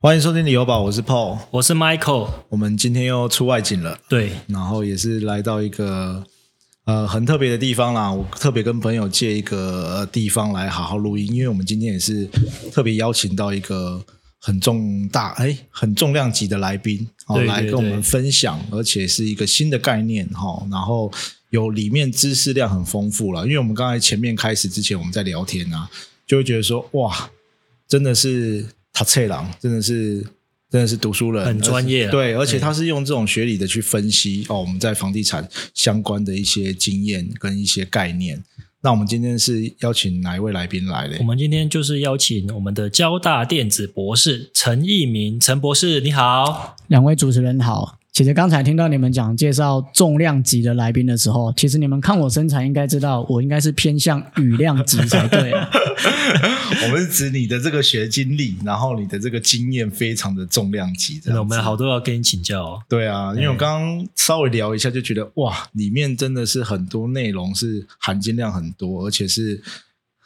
欢迎收听旅游宝，我是 Paul。我是 Michael，我们今天又出外景了，对，然后也是来到一个呃很特别的地方啦。我特别跟朋友借一个呃地方来好好录音，因为我们今天也是特别邀请到一个很重大哎很重量级的来宾，哦对对来跟我们分享，而且是一个新的概念哈、然后有里面知识量很丰富了。因为我们刚才前面开始之前我们在聊天啊，就会觉得说哇，真的是他册郎，真的是真的是读书人，很专业啦对，而且他是用这种学理的去分析哦，我们在房地产相关的一些经验跟一些概念。那我们今天是邀请哪一位来宾来嘞我？们今天就是邀请我们的交大电子博士陈义明陈博士，你好。两位主持人好。其实刚才听到你们讲介绍重量级的来宾的时候，其实你们看我身材应该知道，我应该是偏向羽量级才对啊。我们是指你的这个学经历，然后你的这个经验非常的重量级，这样子真的，我们好多要跟你请教哦。对啊，因为我刚刚稍微聊一下，就觉得哇，里面真的是很多内容是含金量很多，而且是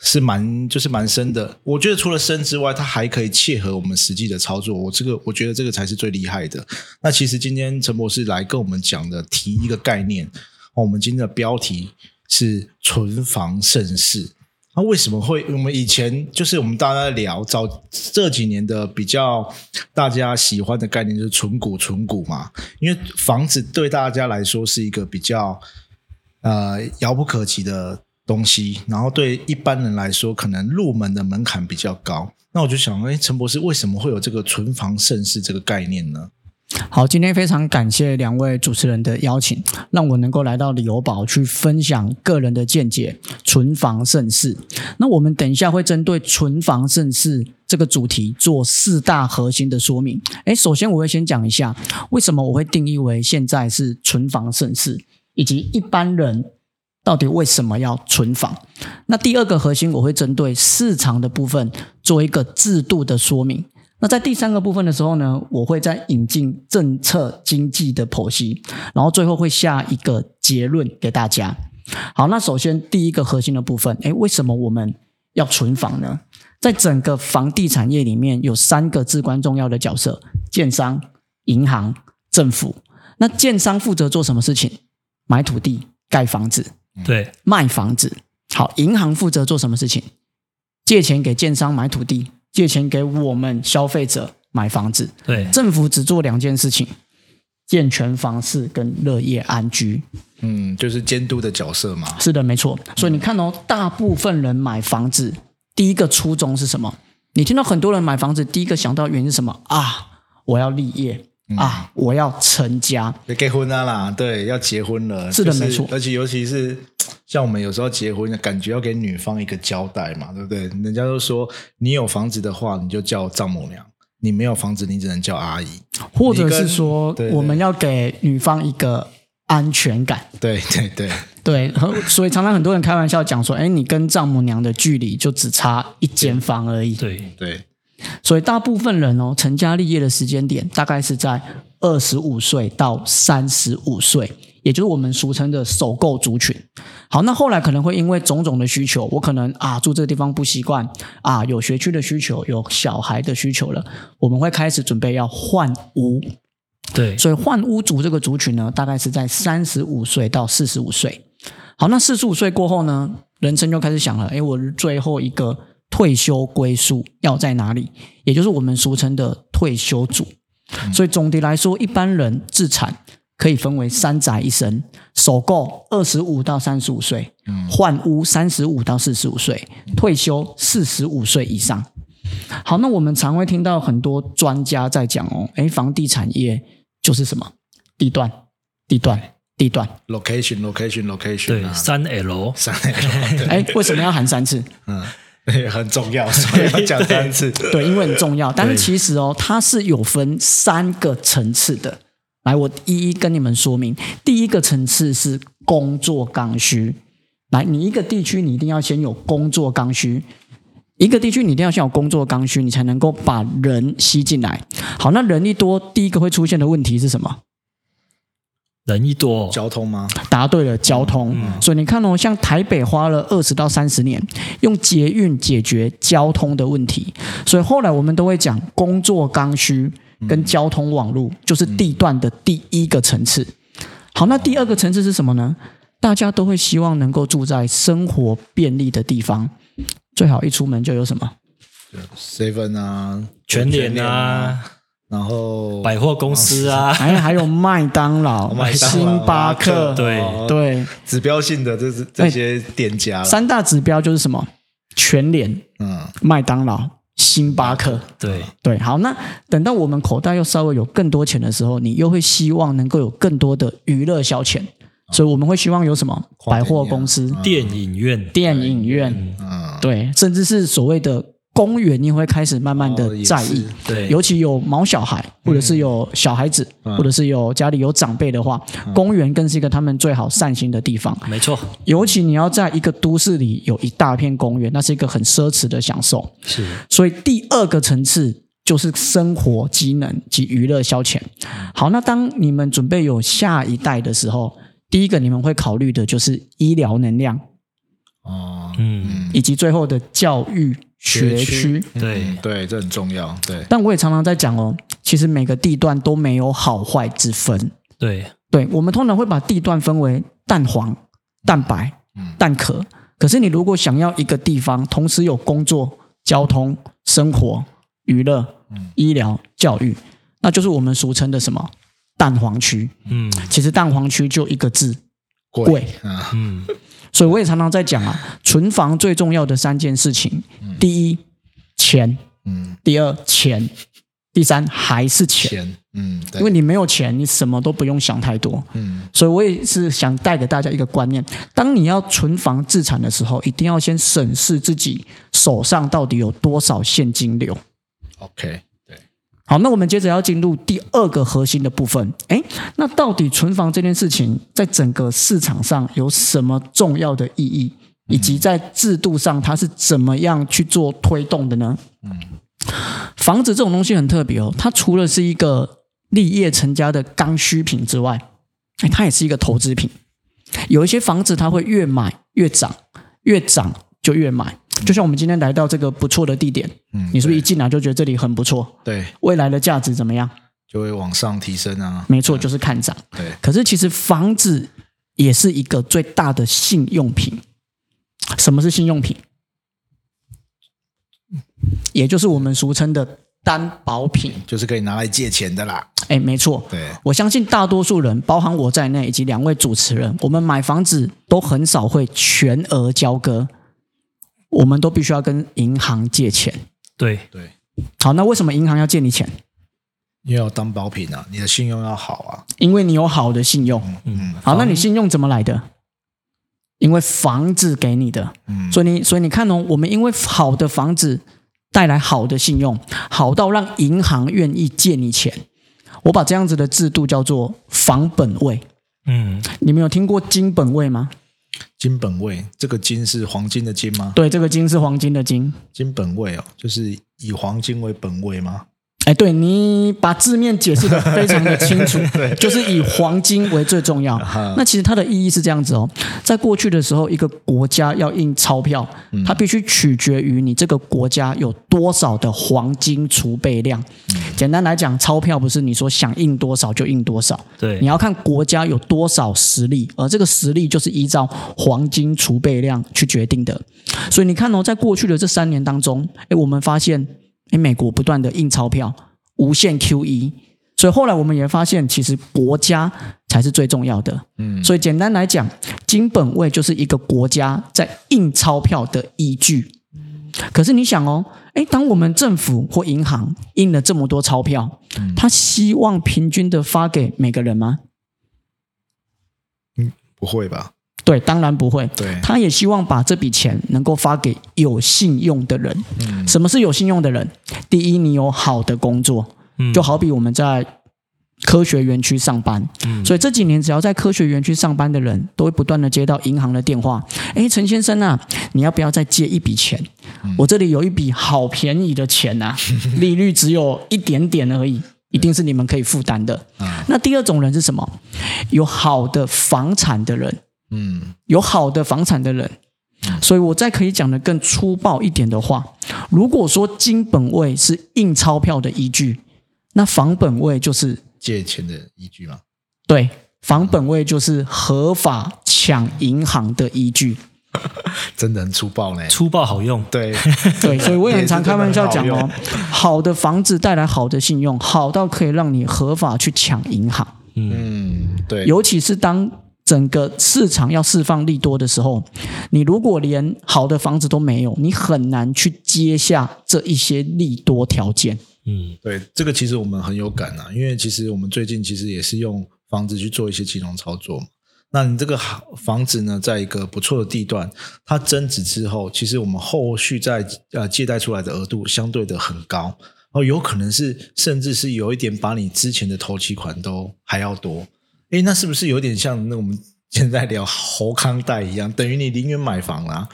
是蛮就是蛮深的。我觉得除了深之外，它还可以切合我们实际的操作。我这个我觉得这个才是最厉害的。那其实今天陈博士来跟我们讲的提一个概念，我们今天的标题是“存房盛世”。那为什么会？我们以前就是我们大家聊早这几年的比较大家喜欢的概念就是存股存股嘛，因为房子对大家来说是一个比较呃遥不可及的东西，然后对一般人来说可能入门的门槛比较高。那我就想，哎，陈博士为什么会有这个存房盛世这个概念呢？好，今天非常感谢两位主持人的邀请，让我能够来到旅游宝去分享个人的见解，存房盛世。那我们等一下会针对存房盛世这个主题做四大核心的说明。诶，首先我会先讲一下为什么我会定义为现在是存房盛世，以及一般人到底为什么要存房。那第二个核心我会针对市场的部分做一个制度的说明。那在第三个部分的时候呢，我会再引进政策经济的剖析，然后最后会下一个结论给大家。好，那首先第一个核心的部分，诶，为什么我们要存房呢？在整个房地产业里面，有三个至关重要的角色：建商、银行、政府。那建商负责做什么事情？买土地、盖房子、对，卖房子。好，银行负责做什么事情？借钱给建商买土地，借钱给我们消费者买房子。对，政府只做两件事情：健全房市跟乐业安居。嗯，就是监督的角色嘛。是的，没错。所以你看哦，大部分人买房子，第一个初衷是什么？你听到很多人买房子，第一个想到原因是什么啊？我要立业啊，我要成家。要结婚啊啦，对，要结婚了，就是是的没错而且尤其是像我们有时候结婚，感觉要给女方一个交代嘛，对不对？人家都说你有房子的话，你就叫丈母娘；你没有房子，你只能叫阿姨。或者是说对，对我们要给女方一个安全感。对对对，对，和 所以常常很多人开玩笑讲说，哎，你跟丈母娘的距离就只差一间房而已。对，对，所以大部分人哦，成家立业的时间点大概是在二十五岁到三十五岁，也就是我们俗称的首购族群。好，那后来可能会因为种种的需求，我可能啊住这个地方不习惯啊，有学区的需求，有小孩的需求了，我们会开始准备要换屋。对，所以换屋族这个族群呢，大概是在三十五岁到四十五岁。好，那四十五岁过后呢，人生就开始想了，诶，我最后一个退休归宿要在哪里？也就是我们俗称的退休族。所以总的来说，一般人自产可以分为三宅一生：首购二十五到三十五岁，换屋三十五到四十五岁，退休四十五岁以上。好，那我们常会听到很多专家在讲哦，诶，房地产业就是什么地段、地段、地段。location location location 啊，对三 L，三 L，对，哎，为什么要喊三次？嗯，对，很重要，所以要讲三次。对，因为很重要。但是其实哦，它是有分三个层次的。来，我一一跟你们说明。第一个层次是工作刚需。来，你一个地区你一定要先有工作刚需，一个地区你一定要先有工作刚需，你才能够把人吸进来。好，那人一多，第一个会出现的问题是什么？人一多，交通吗？答对了，交通。所以你看哦，像台北花了二十到三十年用捷运解决交通的问题，所以后来我们都会讲工作刚需跟交通网络就是地段的第一个层次。好，那第二个层次是什么呢？大家都会希望能够住在生活便利的地方，最好一出门就有什么 seven 啊，全联啊，然后百货公司啊，还还有麦当劳、麦当劳。星巴克，对哦对，指标性的这是这些店家三大指标就是什么？全联、嗯，麦当劳、星巴克。对，对，好，那等到我们口袋又稍微有更多钱的时候，你又会希望能够有更多的娱乐消遣，所以我们会希望有什么？百货公司、电影院，电影院，嗯，对，甚至是所谓的公园，你会开始慢慢哦的在意。对，尤其有毛小孩，或者是有小孩子，嗯。或者是有家里有长辈的话，公园更是一个他们最好散心的地方。没错，尤其你要在一个都市里有一大片公园，那是一个很奢侈的享受。是。所以第二个层次就是生活机能及娱乐消遣。好，那当你们准备有下一代的时候，第一个你们会考虑的就是医疗能量，哦，嗯，以及最后的教育学区。对。嗯对，这很重要，对，但我也常常在讲哦，其实每个地段都没有好坏之分。对，对，我们通常会把地段分为蛋黄、蛋白、蛋壳。可是你如果想要一个地方同时有工作、交通、生活、娱乐、医疗、教育，那就是我们俗称的什么？蛋黄区。嗯。其实蛋黄区就一个字，贵贵。啊，嗯，所以我也常常在讲啊，存房最重要的三件事情：第一，钱；嗯，第二，钱；第三，还是钱。钱，嗯，因为你没有钱，你什么都不用想太多。嗯，所以我也是想带给大家一个观念：当你要存房自产的时候，一定要先审视自己手上到底有多少现金流。OK，对，好，那我们接着要进入第二个核心的部分。诶，那到底存房这件事情在整个市场上有什么重要的意义，以及在制度上它是怎么样去做推动的呢？房子这种东西很特别哦，它除了是一个立业成家的刚需品之外，诶它也是一个投资品。有一些房子它会越买越涨，越涨就越买。就像我们今天来到这个不错的地点，嗯，你是不是一进来就觉得这里很不错？对，未来的价值怎么样？就会往上提升啊，没错，就是看涨。对，可是其实房子也是一个最大的信用品。什么是信用品？也就是我们俗称的担保品。就是可以拿来借钱的啦，哎，没错，对，我相信大多数人，包含我在内，以及两位主持人，我们买房子都很少会全额交割，我们都必须要跟银行借钱。对，对，好，那为什么银行要借你钱？因为要担保品啊，你的信用要好啊，因为你有好的信用。嗯好，那你信用怎么来的？因为房子给你的，嗯，所以你所以你看哦，我们因为好的房子带来好的信用，好到让银行愿意借你钱。我把这样子的制度叫做房本位。嗯，你们有听过金本位吗？金本位，这个金是黄金的金吗？对，这个金是黄金的金。金本位哦，就是以黄金为本位吗？哎，对你把字面解释的非常的清楚，就是以黄金为最重要。那其实它的意义是这样子哦，在过去的时候，一个国家要印钞票，它必须取决于你这个国家有多少的黄金储备量。简单来讲，钞票不是你说想印多少就印多少，对你，要看国家有多少实力，而这个实力就是依照黄金储备量去决定的。所以你看哦，在过去的这三年当中，哎，我们发现，诶，美国不断的印钞票，无限 QE，所以后来我们也发现，其实国家才是最重要的。嗯，所以简单来讲，金本位就是一个国家在印钞票的依据。可是你想哦，诶，当我们政府或银行印了这么多钞票，他希望平均的发给每个人吗？嗯不会吧？对，当然不会。对，他也希望把这笔钱能够发给有信用的人。嗯什么是有信用的人？第一，你有好的工作，嗯就好比我们在科学园区上班，嗯所以这几年只要在科学园区上班的人，都会不断的接到银行的电话。哎，陈先生啊，你要不要再借一笔钱？嗯我这里有一笔好便宜的钱呐、利率只有一点点而已。一定是你们可以负担的。啊那第二种人是什么？有好的房产的人，嗯有好的房产的人。所以我再可以讲的更粗暴一点的话，如果说金本位是印钞票的依据，那房本位就是借钱的依据吗。对，房本位就是合法抢银行的依据。真的很粗暴呢。粗暴好用，对，对，所以我也很常开玩笑讲哦，好的房子带来好的信用，好到可以让你合法去抢银行。嗯，对，尤其是当整个市场要释放利多的时候，你如果连好的房子都没有，你很难去接下这一些利多条件。嗯，对，这个其实我们很有感啊，因为其实我们最近其实也是用房子去做一些金融操作嘛。那你这个房子呢，在一个不错的地段，它增值之后，其实我们后续在呃借贷出来的额度相对的很高，哦，有可能是甚至是有一点把你之前的投期款都还要多。诶，那是不是有点像那我们现在聊侯康贷一样，等于你零元买房啦、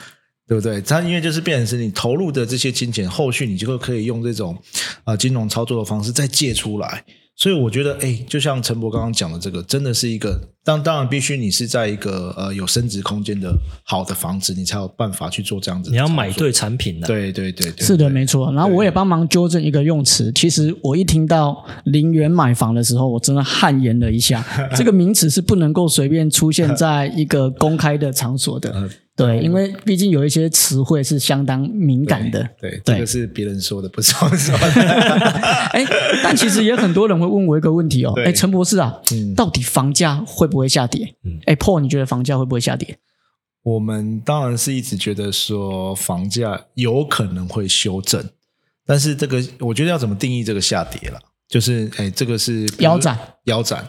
对不对？它因为就是变成是你投入的这些金钱，后续你就会可以用这种啊、金融操作的方式再借出来。所以我觉得，哎，就像陈博刚刚讲的，这个真的是一个当当然必须你是在一个呃有升值空间的好的房子，你才有办法去做这样子。你要买对产品的，对对对对，是的，没错。然后我也帮忙纠正一个用词。其实我一听到零元买房的时候，我真的汗颜了一下。这个名词是不能够随便出现在一个公开的场所的。呃对，因为毕竟有一些词汇是相当敏感的。对，对这个是别人说的，不是我说的。哎，但其实也很多人会问我一个问题哦，对哎，陈博士啊，嗯到底房价会不会下跌？嗯哎，Paul，你觉得房价会不会下跌？我们当然是一直觉得说房价有可能会修正，但是这个我觉得要怎么定义这个下跌了？就是哎，这个是腰斩，腰斩，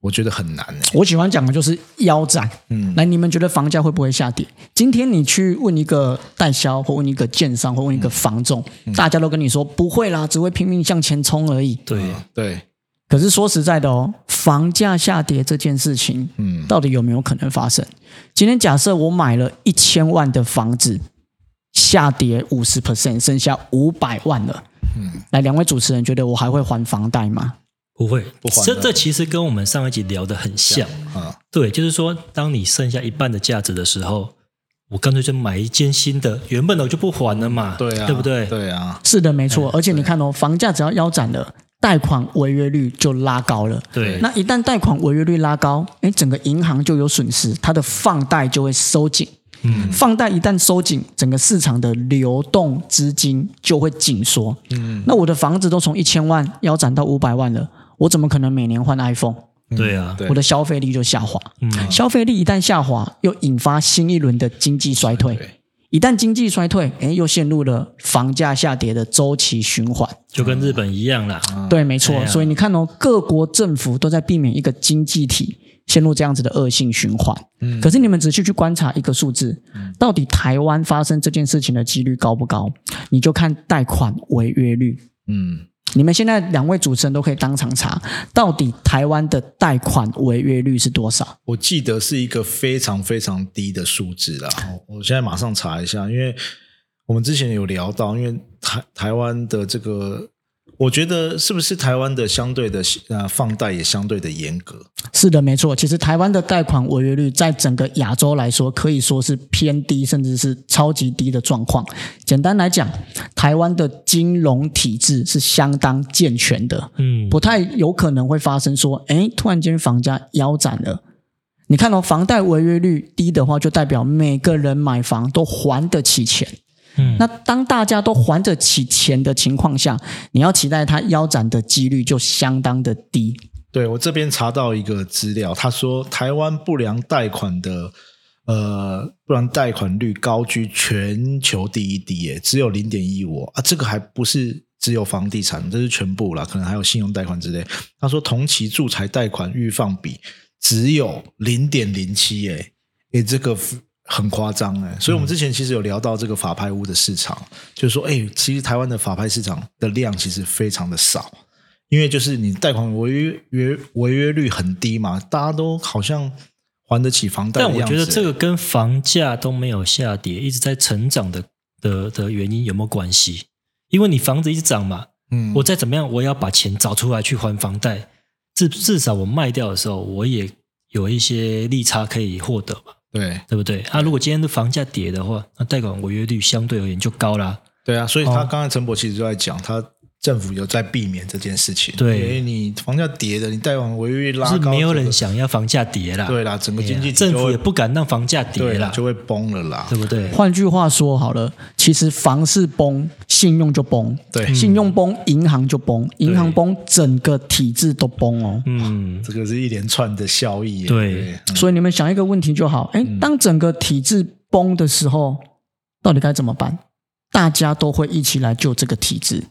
我觉得很难哎。我喜欢讲的就是腰斩。嗯，来，你们觉得房价会不会下跌？今天你去问一个代销，或问一个建商，或问一个房仲，嗯大家都跟你说不会啦，只会拼命向前冲而已。对，嗯对，可是说实在的哦，房价下跌这件事情，嗯到底有没有可能发生？今天假设我买了一千万的房子，下跌五十 percent，剩下五百万了。嗯，来，两位主持人觉得我还会还房贷吗？不会，不还的这这其实跟我们上一集聊的很像，啊，对，就是说，当你剩下一半的价值的时候，我干脆就买一间新的，原本的我就不还了嘛，对啊，对不对？对啊，是的，没错。而且你看哦，房价只要腰斩了，贷款违约率就拉高了。对，那一旦贷款违约率拉高，哎，整个银行就有损失，它的放贷就会收紧。嗯，放贷一旦收紧，整个市场的流动资金就会紧缩。嗯，那我的房子都从一千万腰斩到五百万了，我怎么可能每年换 iPhone？对啊，我的消费力就下滑。嗯，消费力一旦下滑，又引发新一轮的经济衰退。一旦经济衰退，哎，又陷入了房价下跌的周期循环。就跟日本一样啦，对，没错。啊所以你看哦，各国政府都在避免一个经济体陷入这样子的恶性循环。嗯可是你们仔细去观察一个数字，到底台湾发生这件事情的几率高不高？你就看贷款违约率。嗯，你们现在两位主持人都可以当场查，到底台湾的贷款违约率是多少？我记得是一个非常非常低的数字啦。我我现在马上查一下，因为我们之前有聊到，因为台台湾的这个，我觉得是不是台湾的相对的呃放贷也相对的严格？是的，没错。其实台湾的贷款违约率在整个亚洲来说，可以说是偏低，甚至是超级低的状况。简单来讲，台湾的金融体制是相当健全的，嗯，不太有可能会发生说，哎，突然间房价腰斩了。你看哦，房贷违约率低的话，就代表每个人买房都还得起钱。嗯那当大家都还得起钱的情况下，你要期待它腰斩的几率就相当的低。对我这边查到一个资料，他说台湾不良贷款的呃不良贷款率高居全球第一低，耶，只有零点一五啊，这个还不是只有房地产，这是全部啦，可能还有信用贷款之类。他说同期住宅贷款预放比只有零点零七，耶，诶，这个很夸张哎，所以我们之前其实有聊到这个法拍屋的市场，就是说，哎，其实台湾的法拍市场的量其实非常的少。因为就是你贷款违约约违约率很低嘛，大家都好像还得起房贷但我。觉得这个跟房价都没有下跌，一直在成长的的的原因有没有关系？因为你房子一直涨嘛，嗯我再怎么样，我也要把钱找出来去还房贷，至至少我卖掉的时候，我也有一些利差可以获得嘛，对对不对？啊，如果今天的房价跌的话，那贷款违约率相对而言就高啦。对啊，所以他哦刚才陈博其实就在讲，他政府有在避免这件事情。对因为你房价跌的，你贷款违约率拉高，就是没有人想要房价跌啦，对啦，整个经济政府也不敢让房价跌啦，就会崩了啦。对不对？换句话说好了，其实房市崩，信用就崩；对，信用崩，银行就崩；银行崩，整个体制都崩哦。嗯，这个是一连串的效益耶。对嗯所以你们想一个问题就好：哎，当整个体制崩的时候，到底该怎么办？大家都会一起来救这个体制。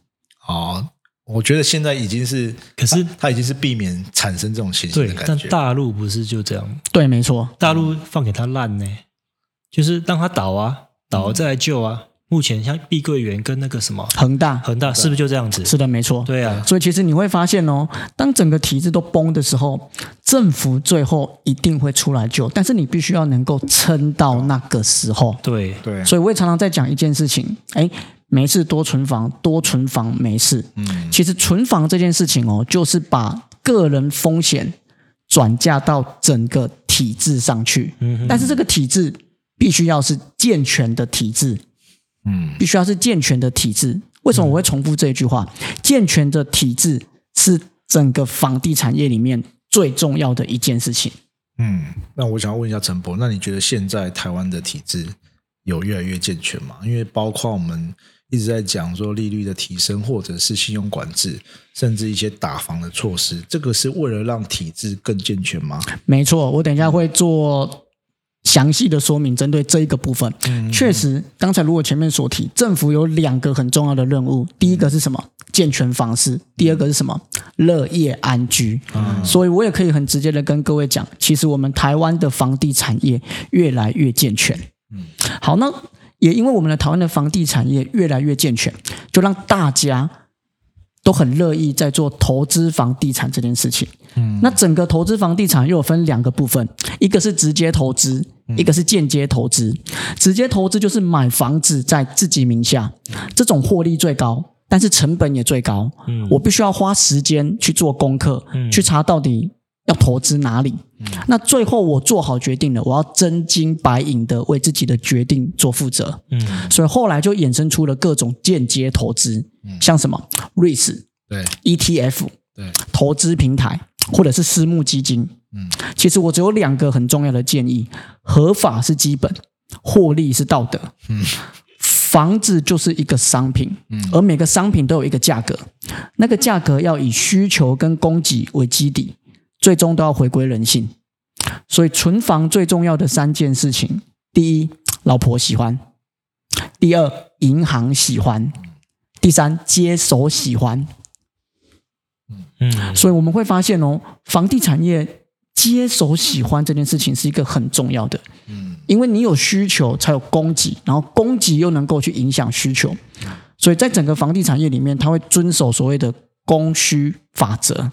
哦，我觉得现在已经是，可是它它已经是避免产生这种情形对的，感觉。但大陆不是就这样？对，没错。大陆放给他烂呢，就是让他倒啊，倒了再来救啊。目前像碧桂园跟那个什么恒大恒大，是不是就这样子？是的，没错。对啊，所以其实你会发现哦，当整个体制都崩的时候，政府最后一定会出来救，但是你必须要能够撑到那个时候。对，对，所以我也常常在讲一件事情，哎，没事多存房，多存房没事。嗯，其实存房这件事情哦，就是把个人风险转嫁到整个体制上去。嗯但是这个体制必须要是健全的体制，嗯，必须要是健全的体制。为什么我会重复这一句话？健全的体制是整个房地产业里面最重要的一件事情。嗯，那我想要问一下陈博，那你觉得现在台湾的体制有越来越健全吗？因为包括我们一直在讲说利率的提升，或者是信用管制，甚至一些打房的措施，这个是为了让体制更健全吗？没错，我等一下会做详细的说明，针对这一个部分。确实，刚才如果前面所提，政府有两个很重要的任务，第一个是什么？健全房市，第二个是什么？乐业安居。所以我也可以很直接的跟各位讲，其实我们台湾的房地产业越来越健全。嗯好，那也因为我们的台湾的房地产业越来越健全，就让大家都很乐意在做投资房地产这件事情。嗯，那整个投资房地产又有分两个部分，一个是直接投资，一个是间接投资。直接投资就是买房子在自己名下，这种获利最高，但是成本也最高。嗯我必须要花时间去做功课，嗯去查到底要投资哪里。那最后我做好决定了，我要真金白银的为自己的决定做负责。嗯所以后来就衍生出了各种间接投资，像什么 REITs、对 ETF、对，投资平台或者是私募基金。嗯，其实我只有两个很重要的建议：合法是基本，获利是道德。嗯，房子就是一个商品，嗯而每个商品都有一个价格，那个价格要以需求跟供给为基底，最终都要回归人性。所以存房最重要的三件事情：第一，老婆喜欢；第二，银行喜欢；第三，接手喜欢。嗯，所以我们会发现哦，房地产业接手喜欢这件事情是一个很重要的，嗯。因为你有需求才有供给，然后供给又能够去影响需求，所以在整个房地产业里面，它会遵守所谓的供需法则。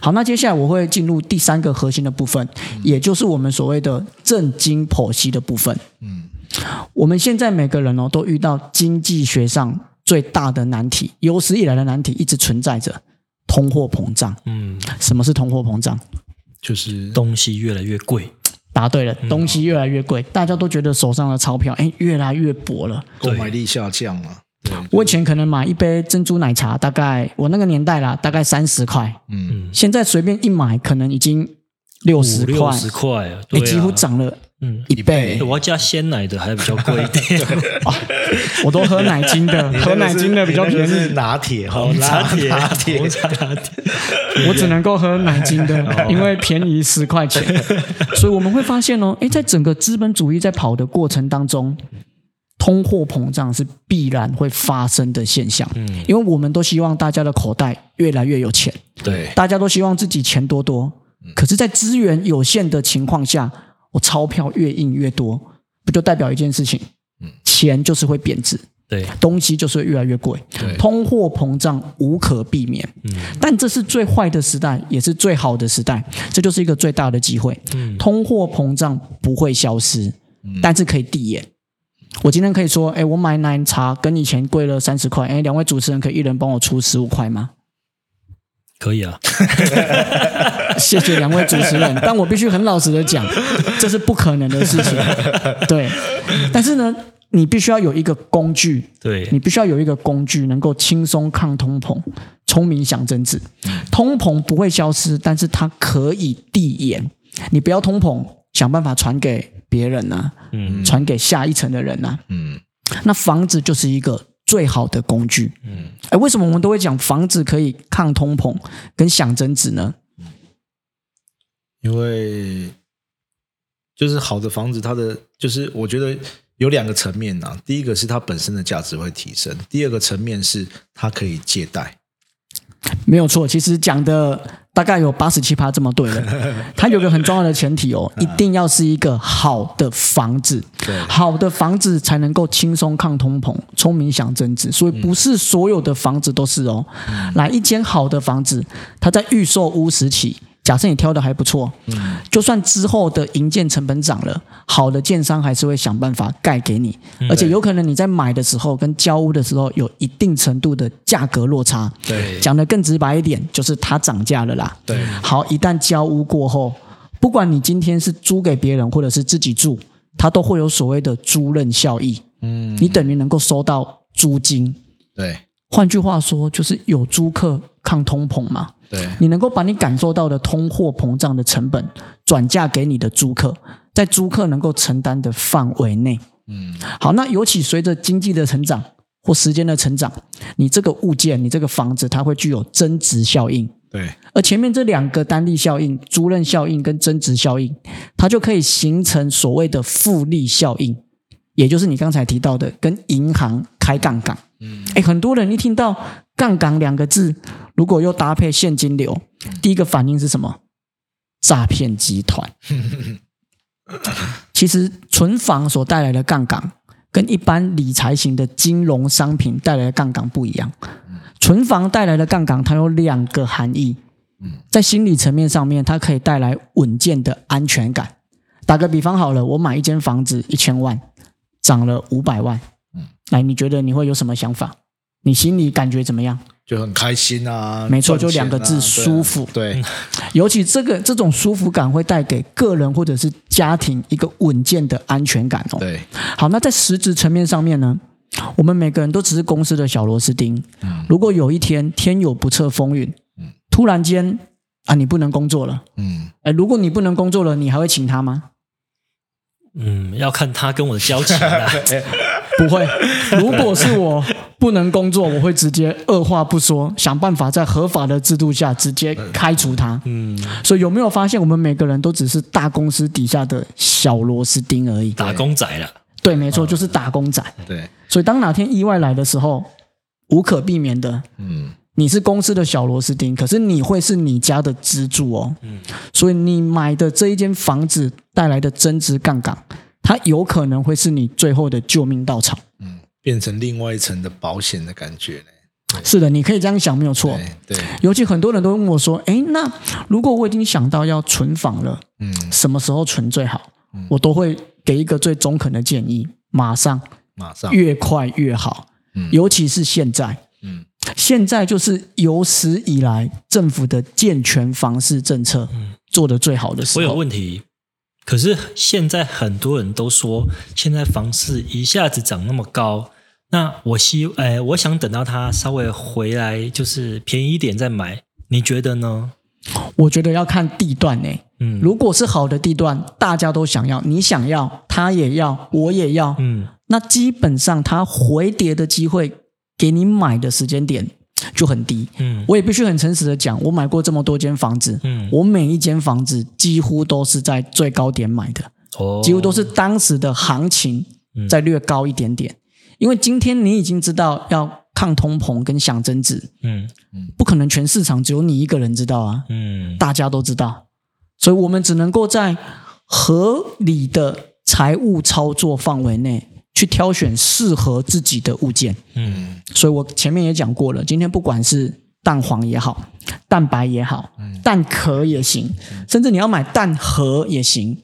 好，那接下来我会进入第三个核心的部分，也就是我们所谓的正经剖析的部分。嗯我们现在每个人哦，都遇到经济学上最大的难题，有史以来的难题一直存在着，通货膨胀。嗯，什么是通货膨胀？就是东西越来越贵，答对了，东西越来越贵，大家都觉得手上的钞票哎越来越薄了。购买力下降了。对，我以前可能买一杯珍珠奶茶，大概我那个年代啦，大概三十块，嗯。现在随便一买可能已经六十块，十块。啊，几乎涨了嗯。一倍。我要加鲜奶的还比较贵一点，我都喝奶精的，喝奶精的比较便宜，拿铁红拿铁，拿铁，我只能够喝奶精的，因为便宜十块钱。所以我们会发现哦，诶，在整个资本主义在跑的过程当中，通货膨胀是必然会发生的现象。嗯，因为我们都希望大家的口袋越来越有钱，对，大家都希望自己钱多多。可是，在资源有限的情况下，我钞票越印越多，不就代表一件事情？嗯钱就是会贬值，对，东西就是会越来越贵对，通货膨胀无可避免。嗯但这是最坏的时代，也是最好的时代，这就是一个最大的机会。嗯通货膨胀不会消失，但是可以递延。我今天可以说，哎，我买奶茶跟以前贵了三十块，哎，两位主持人可以一人帮我出十五块吗？可以啊，谢谢两位主持人，但我必须很老实的讲，这是不可能的事情。对，但是呢，你必须要有一个工具，对你必须要有一个工具，能够轻松抗通膨，聪明想增值。通膨不会消失，但是它可以递延。你不要通膨，想办法传给别人啊，嗯传给下一层的人啊。嗯那房子就是一个最好的工具。嗯，哎，为什么我们都会讲房子可以抗通膨跟想增值呢？因为就是好的房子，它的就是我觉得有两个层面呐、第一个是它本身的价值会提升，第二个层面是它可以借贷。没有错，其实讲的大概有八十七趴这么对了。它有个很重要的前提哦，一定要是一个好的房子，好的房子才能够轻松抗通膨，聪明想增值。所以不是所有的房子都是哦。来一间好的房子，它在预售屋时期，假设你挑的还不错，嗯就算之后的营建成本涨了，好的建商还是会想办法盖给你，而且有可能你在买的时候跟交屋的时候有一定程度的价格落差。对讲的更直白一点，就是它涨价了啦。对好，一旦交屋过后，不管你今天是租给别人或者是自己住，它都会有所谓的租赁效益，嗯你等于能够收到租金。对换句话说，就是有租客抗通膨嘛。对你能够把你感受到的通货膨胀的成本转嫁给你的租客，在租客能够承担的范围内。嗯好，那尤其随着经济的成长或时间的成长，你这个物件，你这个房子，它会具有增值效应。对而前面这两个单利效应、租赁效应跟增值效应，它就可以形成所谓的复利效应，也就是你刚才提到的跟银行开杠杆。嗯哎，很多人一听到“杠杆”两个字，如果又搭配现金流，第一个反应是什么？诈骗集团。其实存房所带来的杠杆，跟一般理财型的金融商品带来的杠杆不一样。存房带来的杠杆，它有两个含义。在心理层面上面，它可以带来稳健的安全感。打个比方好了，我买一间房子一千万，涨了五百万，嗯来，你觉得你会有什么想法？你心里感觉怎么样？就很开心啊，没错啊就两个字舒服对 尤其这个这种舒服感会带给个人或者是家庭一个稳健的安全感哦。对好，那在实质层面上面呢，我们每个人都只是公司的小螺丝钉。嗯如果有一天天有不测风云，突然间啊你不能工作了，嗯哎，如果你不能工作了，你还会请他吗？嗯，要看他跟我的交情啦。不会。如果是我不能工作，我会直接二话不说，想办法在合法的制度下直接开除他。嗯，所以有没有发现，我们每个人都只是大公司底下的小螺丝钉而已？打工仔了。对，没错，就是打工仔。对所以当哪天意外来的时候，无可避免的，嗯你是公司的小螺丝钉，可是你会是你家的支柱哦。嗯所以你买的这一间房子带来的增值杠杆，它有可能会是你最后的救命稻草。嗯，变成另外一层的保险的感觉呢。是的，你可以这样想，没有错。对对，尤其很多人都问我说：“诶，那如果我已经想到要存房了，嗯什么时候存最好？”嗯我都会给一个最中肯的建议：马上，马上越快越好。嗯尤其是现在，嗯现在就是有史以来政府的健全房市政策做的最好的时候我有候。问题，可是现在很多人都说，现在房市一下子涨那么高，那我希哎，我想等到它稍微回来，就是便宜一点再买，你觉得呢？我觉得要看地段呢、嗯。如果是好的地段，大家都想要，你想要，他也要，我也要，嗯。那基本上它回跌的机会，给你买的时间点就很低。嗯。我也必须很诚实的讲，我买过这么多间房子，嗯，我每一间房子几乎都是在最高点买的，哦，几乎都是当时的行情嗯。再略高一点点。因为今天你已经知道要抗通膨跟想增值，嗯。不可能全市场只有你一个人知道啊，嗯。大家都知道，所以我们只能够在合理的财务操作范围内去挑选适合自己的物件。嗯。所以我前面也讲过了，今天不管是蛋黄也好，蛋白也好，蛋壳也行，甚至你要买蛋盒也行，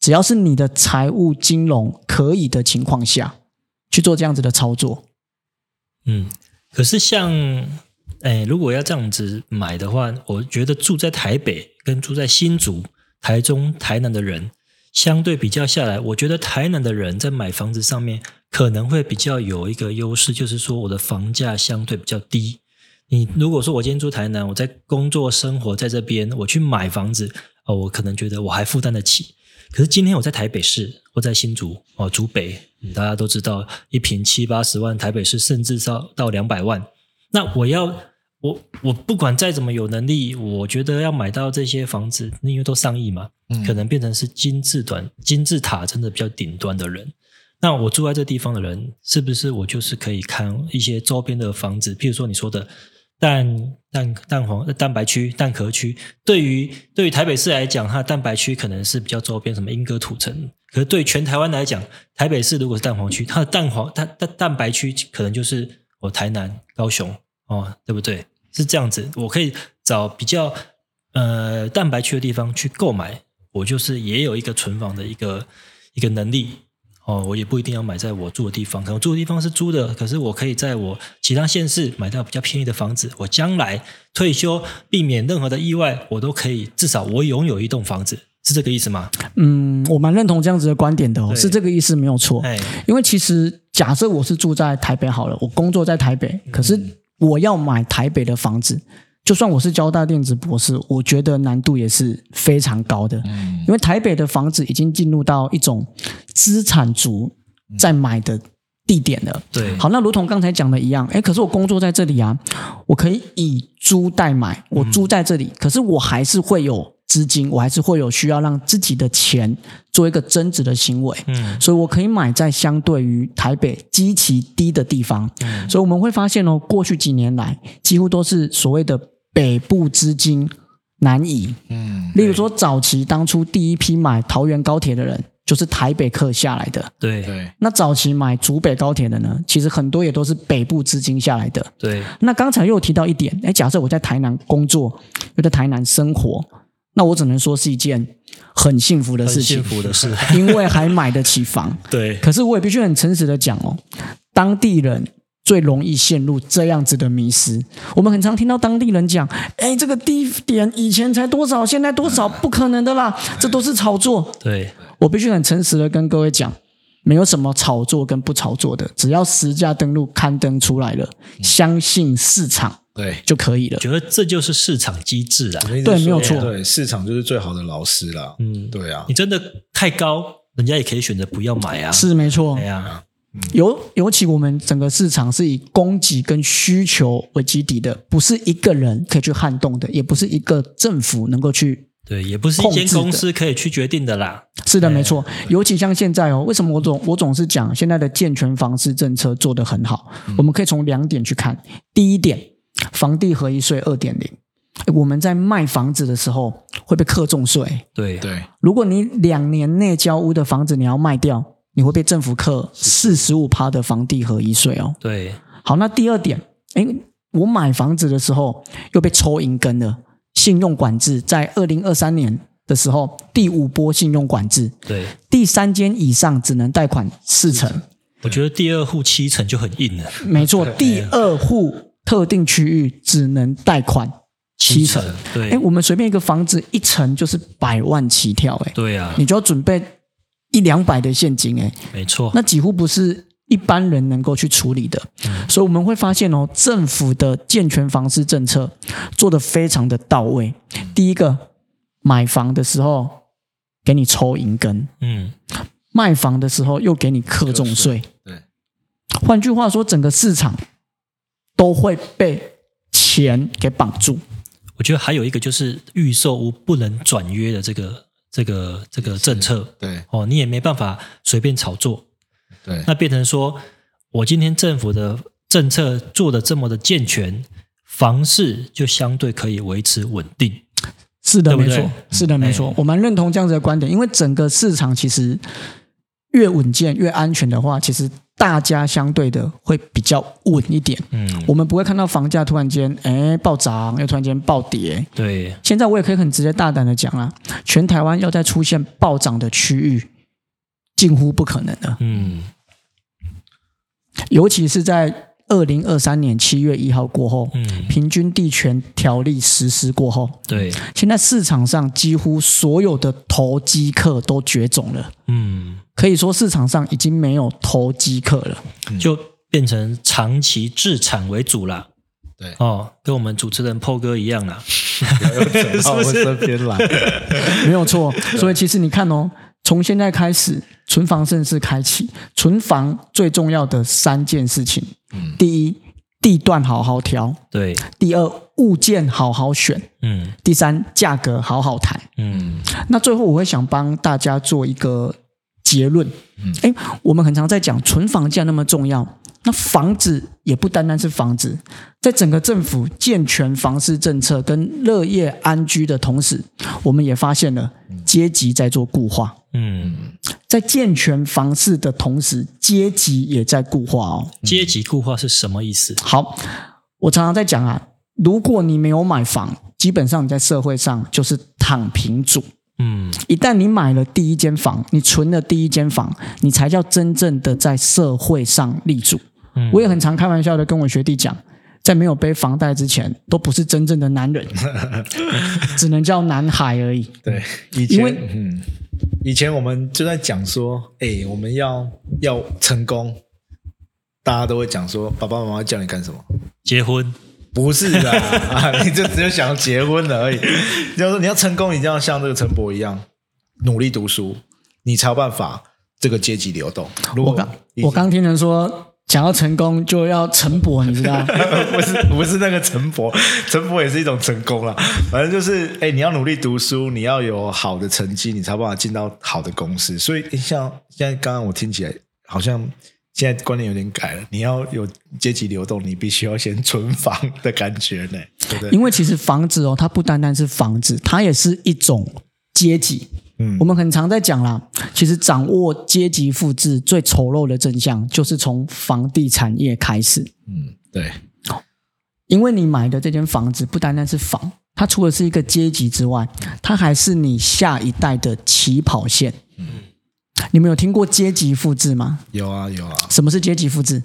只要是你的财务金融可以的情况下，去做这样子的操作。嗯，可是像，哎，如果要这样子买的话，我觉得住在台北跟住在新竹、台中、台南的人，相对比较下来，我觉得台南的人在买房子上面可能会比较有一个优势，就是说我的房价相对比较低。你如果说我今天住台南，我在工作生活在这边，我去买房子，哦，我可能觉得我还负担得起。可是今天我在台北市或在新竹哦，竹北，大家都知道一平七八十万，台北市甚至到到两百万。那我要我我不管再怎么有能力，我觉得要买到这些房子，因为都上亿嘛，可能变成是金字短金字塔真的比较顶端的人。那我住在这地方的人，是不是我就是可以看一些周边的房子？譬如说你说的。蛋蛋蛋黄蛋白区蛋壳区，对于对于台北市来讲，它的蛋白区可能是比较周边，什么莺歌土城。可是对全台湾来讲，台北市如果是蛋黄区，它的蛋黄它蛋蛋白区可能就是我台南、高雄哦，对不对？是这样子，我可以找比较呃蛋白区的地方去购买，我就是也有一个存房的一个一个能力。哦，我也不一定要买在我住的地方，可能住的地方是租的，可是我可以在我其他县市买到比较便宜的房子。我将来退休，避免任何的意外，我都可以至少我拥有一栋房子，是这个意思吗？嗯，我蛮认同这样子的观点的哦，是这个意思没有错。哎，因为其实假设我是住在台北好了，我工作在台北，可是我要买台北的房子。就算我是交大电子博士，我觉得难度也是非常高的。嗯，因为台北的房子已经进入到一种资产族在买的地点了。对，好，那如同刚才讲的一样，哎，可是我工作在这里啊，我可以以租代买，我租在这里，可是我还是会有资金，我还是会有需要让自己的钱做一个增值的行为。嗯，所以我可以买在相对于台北极其低的地方。嗯，所以我们会发现哦，过去几年来，几乎都是所谓的。北部资金难移，嗯，例如说早期当初第一批买桃园高铁的人，就是台北客下来的，对对。那早期买竹北高铁的呢，其实很多也都是北部资金下来的，对。那刚才又提到一点，哎，假设我在台南工作，又在台南生活，那我只能说是一件很幸福的事情，幸福的事，因为还买得起房，对。可是我也必须很诚实的讲哦，当地人。最容易陷入这样子的迷失。我们很常听到当地人讲：“哎，这个低点以前才多少，现在多少，不可能的啦，这都是炒作。”对我必须很诚实的跟各位讲，没有什么炒作跟不炒作的，只要实价登录刊登出来了，相信市场对就可以了。觉得这就是市场机制啦，对，没有错，对，市场就是最好的老师啦。嗯，对啊，你真的太高，人家也可以选择不要买啊。是没错，哎呀。尤尤其我们整个市场是以供给跟需求为基底的，不是一个人可以去撼动的，也不是一个政府能够去对，也不是一间公司可以去决定的啦。是的，没错。尤其像现在哦，为什么我总我总是讲现在的健全房市政策做得很好？我们可以从两点去看。第一点，房地合一税二点零，我们在卖房子的时候会被课重税。对对，如果你两年内交屋的房子你要卖掉。你会被政府课四十五趴的房地合一税哦。对，好，那第二点，哎，我买房子的时候又被抽银根了。信用管制在二零二三年的时候，第五波信用管制，对，第三间以上只能贷款四成。我觉得第二户七成就很硬了。没错，第二户特定区域只能贷款七成。对，哎，我们随便一个房子一层就是百万起跳，哎，对啊，你就要准备。一两百的现金，哎，没错，那几乎不是一般人能够去处理的。所以我们会发现哦，政府的健全房市政策做得非常的到位。第一个，买房的时候给你抽银根，嗯，卖房的时候又给你课重税。对，换句话说，整个市场都会被钱给绑住。我觉得还有一个就是预售屋不能转约的这个。这个这个政策，对哦，你也没办法随便炒作，对，那变成说，我今天政府的政策做的这么的健全，房市就相对可以维持稳定。是的，没错，是的，没错，我蛮认同这样子的观点，因为整个市场其实越稳健、越安全的话，其实。大家相对的会比较稳一点，嗯，我们不会看到房价突然间哎暴涨，又突然间暴跌。对，现在我也可以很直接大胆的讲啦，全台湾要再出现暴涨的区域，近乎不可能的。嗯，尤其是在二零二三年七月一号过后，嗯，平均地权条例实施过后，对，现在市场上几乎所有的投机客都绝种了，嗯，可以说市场上已经没有投机客了。就变成长期自产为主啦。对。哦，跟我们主持人 PO 哥一样啦。走到我身边来，没有错。所以其实你看哦，从现在开始，存房盛世开启，存房最重要的三件事情：第一，地段好好挑；对，第二，物件好好选；嗯。第三，价格好好谈。嗯，那最后我会想帮大家做一个结论。哎、我们很常在讲存房价那么重要，那房子也不单单是房子，在整个政府健全房市政策跟乐业安居的同时，我们也发现了阶级在做固化。嗯，在健全房市的同时，阶级也在固化哦。阶级固化是什么意思？好，我常常在讲啊，如果你没有买房，基本上你在社会上就是躺平族。嗯一旦你买了第一间房，你存了第一间房，你才叫真正的在社会上立足。嗯我也很常开玩笑的跟我学弟讲，在没有背房贷之前，都不是真正的男人，只能叫男孩而已。对，以因为前嗯，以前我们就在讲说，哎，我们要要成功，大家都会讲说，爸爸妈妈叫你干什么？结婚。不是的、啊，你就只有想要结婚了而已。就是说你要成功，一定要像这个陈博一样努力读书，你才有办法这个阶级流动。如果我刚我刚听人说，想要成功就要陈伯，你知道？不是不是那个陈博，陈博也是一种成功啦。反正就是，哎、你要努力读书，你要有好的成绩，你才有办法进到好的公司。所以，诶像现在刚刚我听起来，好像现在观念有点改了。你要有阶级流动，你必须要先存房的感觉呢，对不对？因为其实房子哦，它不单单是房子，它也是一种阶级。嗯我们很常在讲啦，其实掌握阶级复制最丑陋的真相，就是从房地产业开始。嗯，对，因为你买的这间房子不单单是房，它除了是一个阶级之外，它还是你下一代的起跑线。你们有听过阶级复制吗？有啊有啊，什么是阶级复制？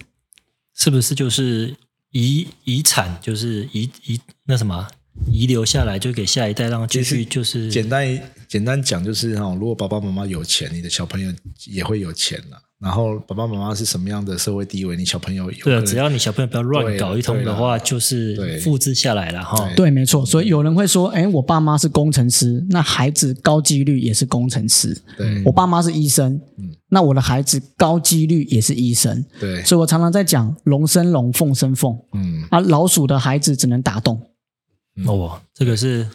是不是就是遗遗产，就是遗遗那什么遗留下来，就给下一代，让继续就是简单简单讲就是哈，如果爸爸妈妈有钱，你的小朋友也会有钱了。然后爸爸妈妈是什么样的社会地位，你小朋友有对啊，只要你小朋友不要乱搞一通的话，就是对复制下来了哈。对，没错。所以有人会说：“哎，我爸妈是工程师，那孩子高几率也是工程师。对我爸妈是医生，那我的孩子高几率也是医生。对，所以我常常在讲龙生龙，凤生凤。嗯，啊，老鼠的孩子只能打洞。哦，这个是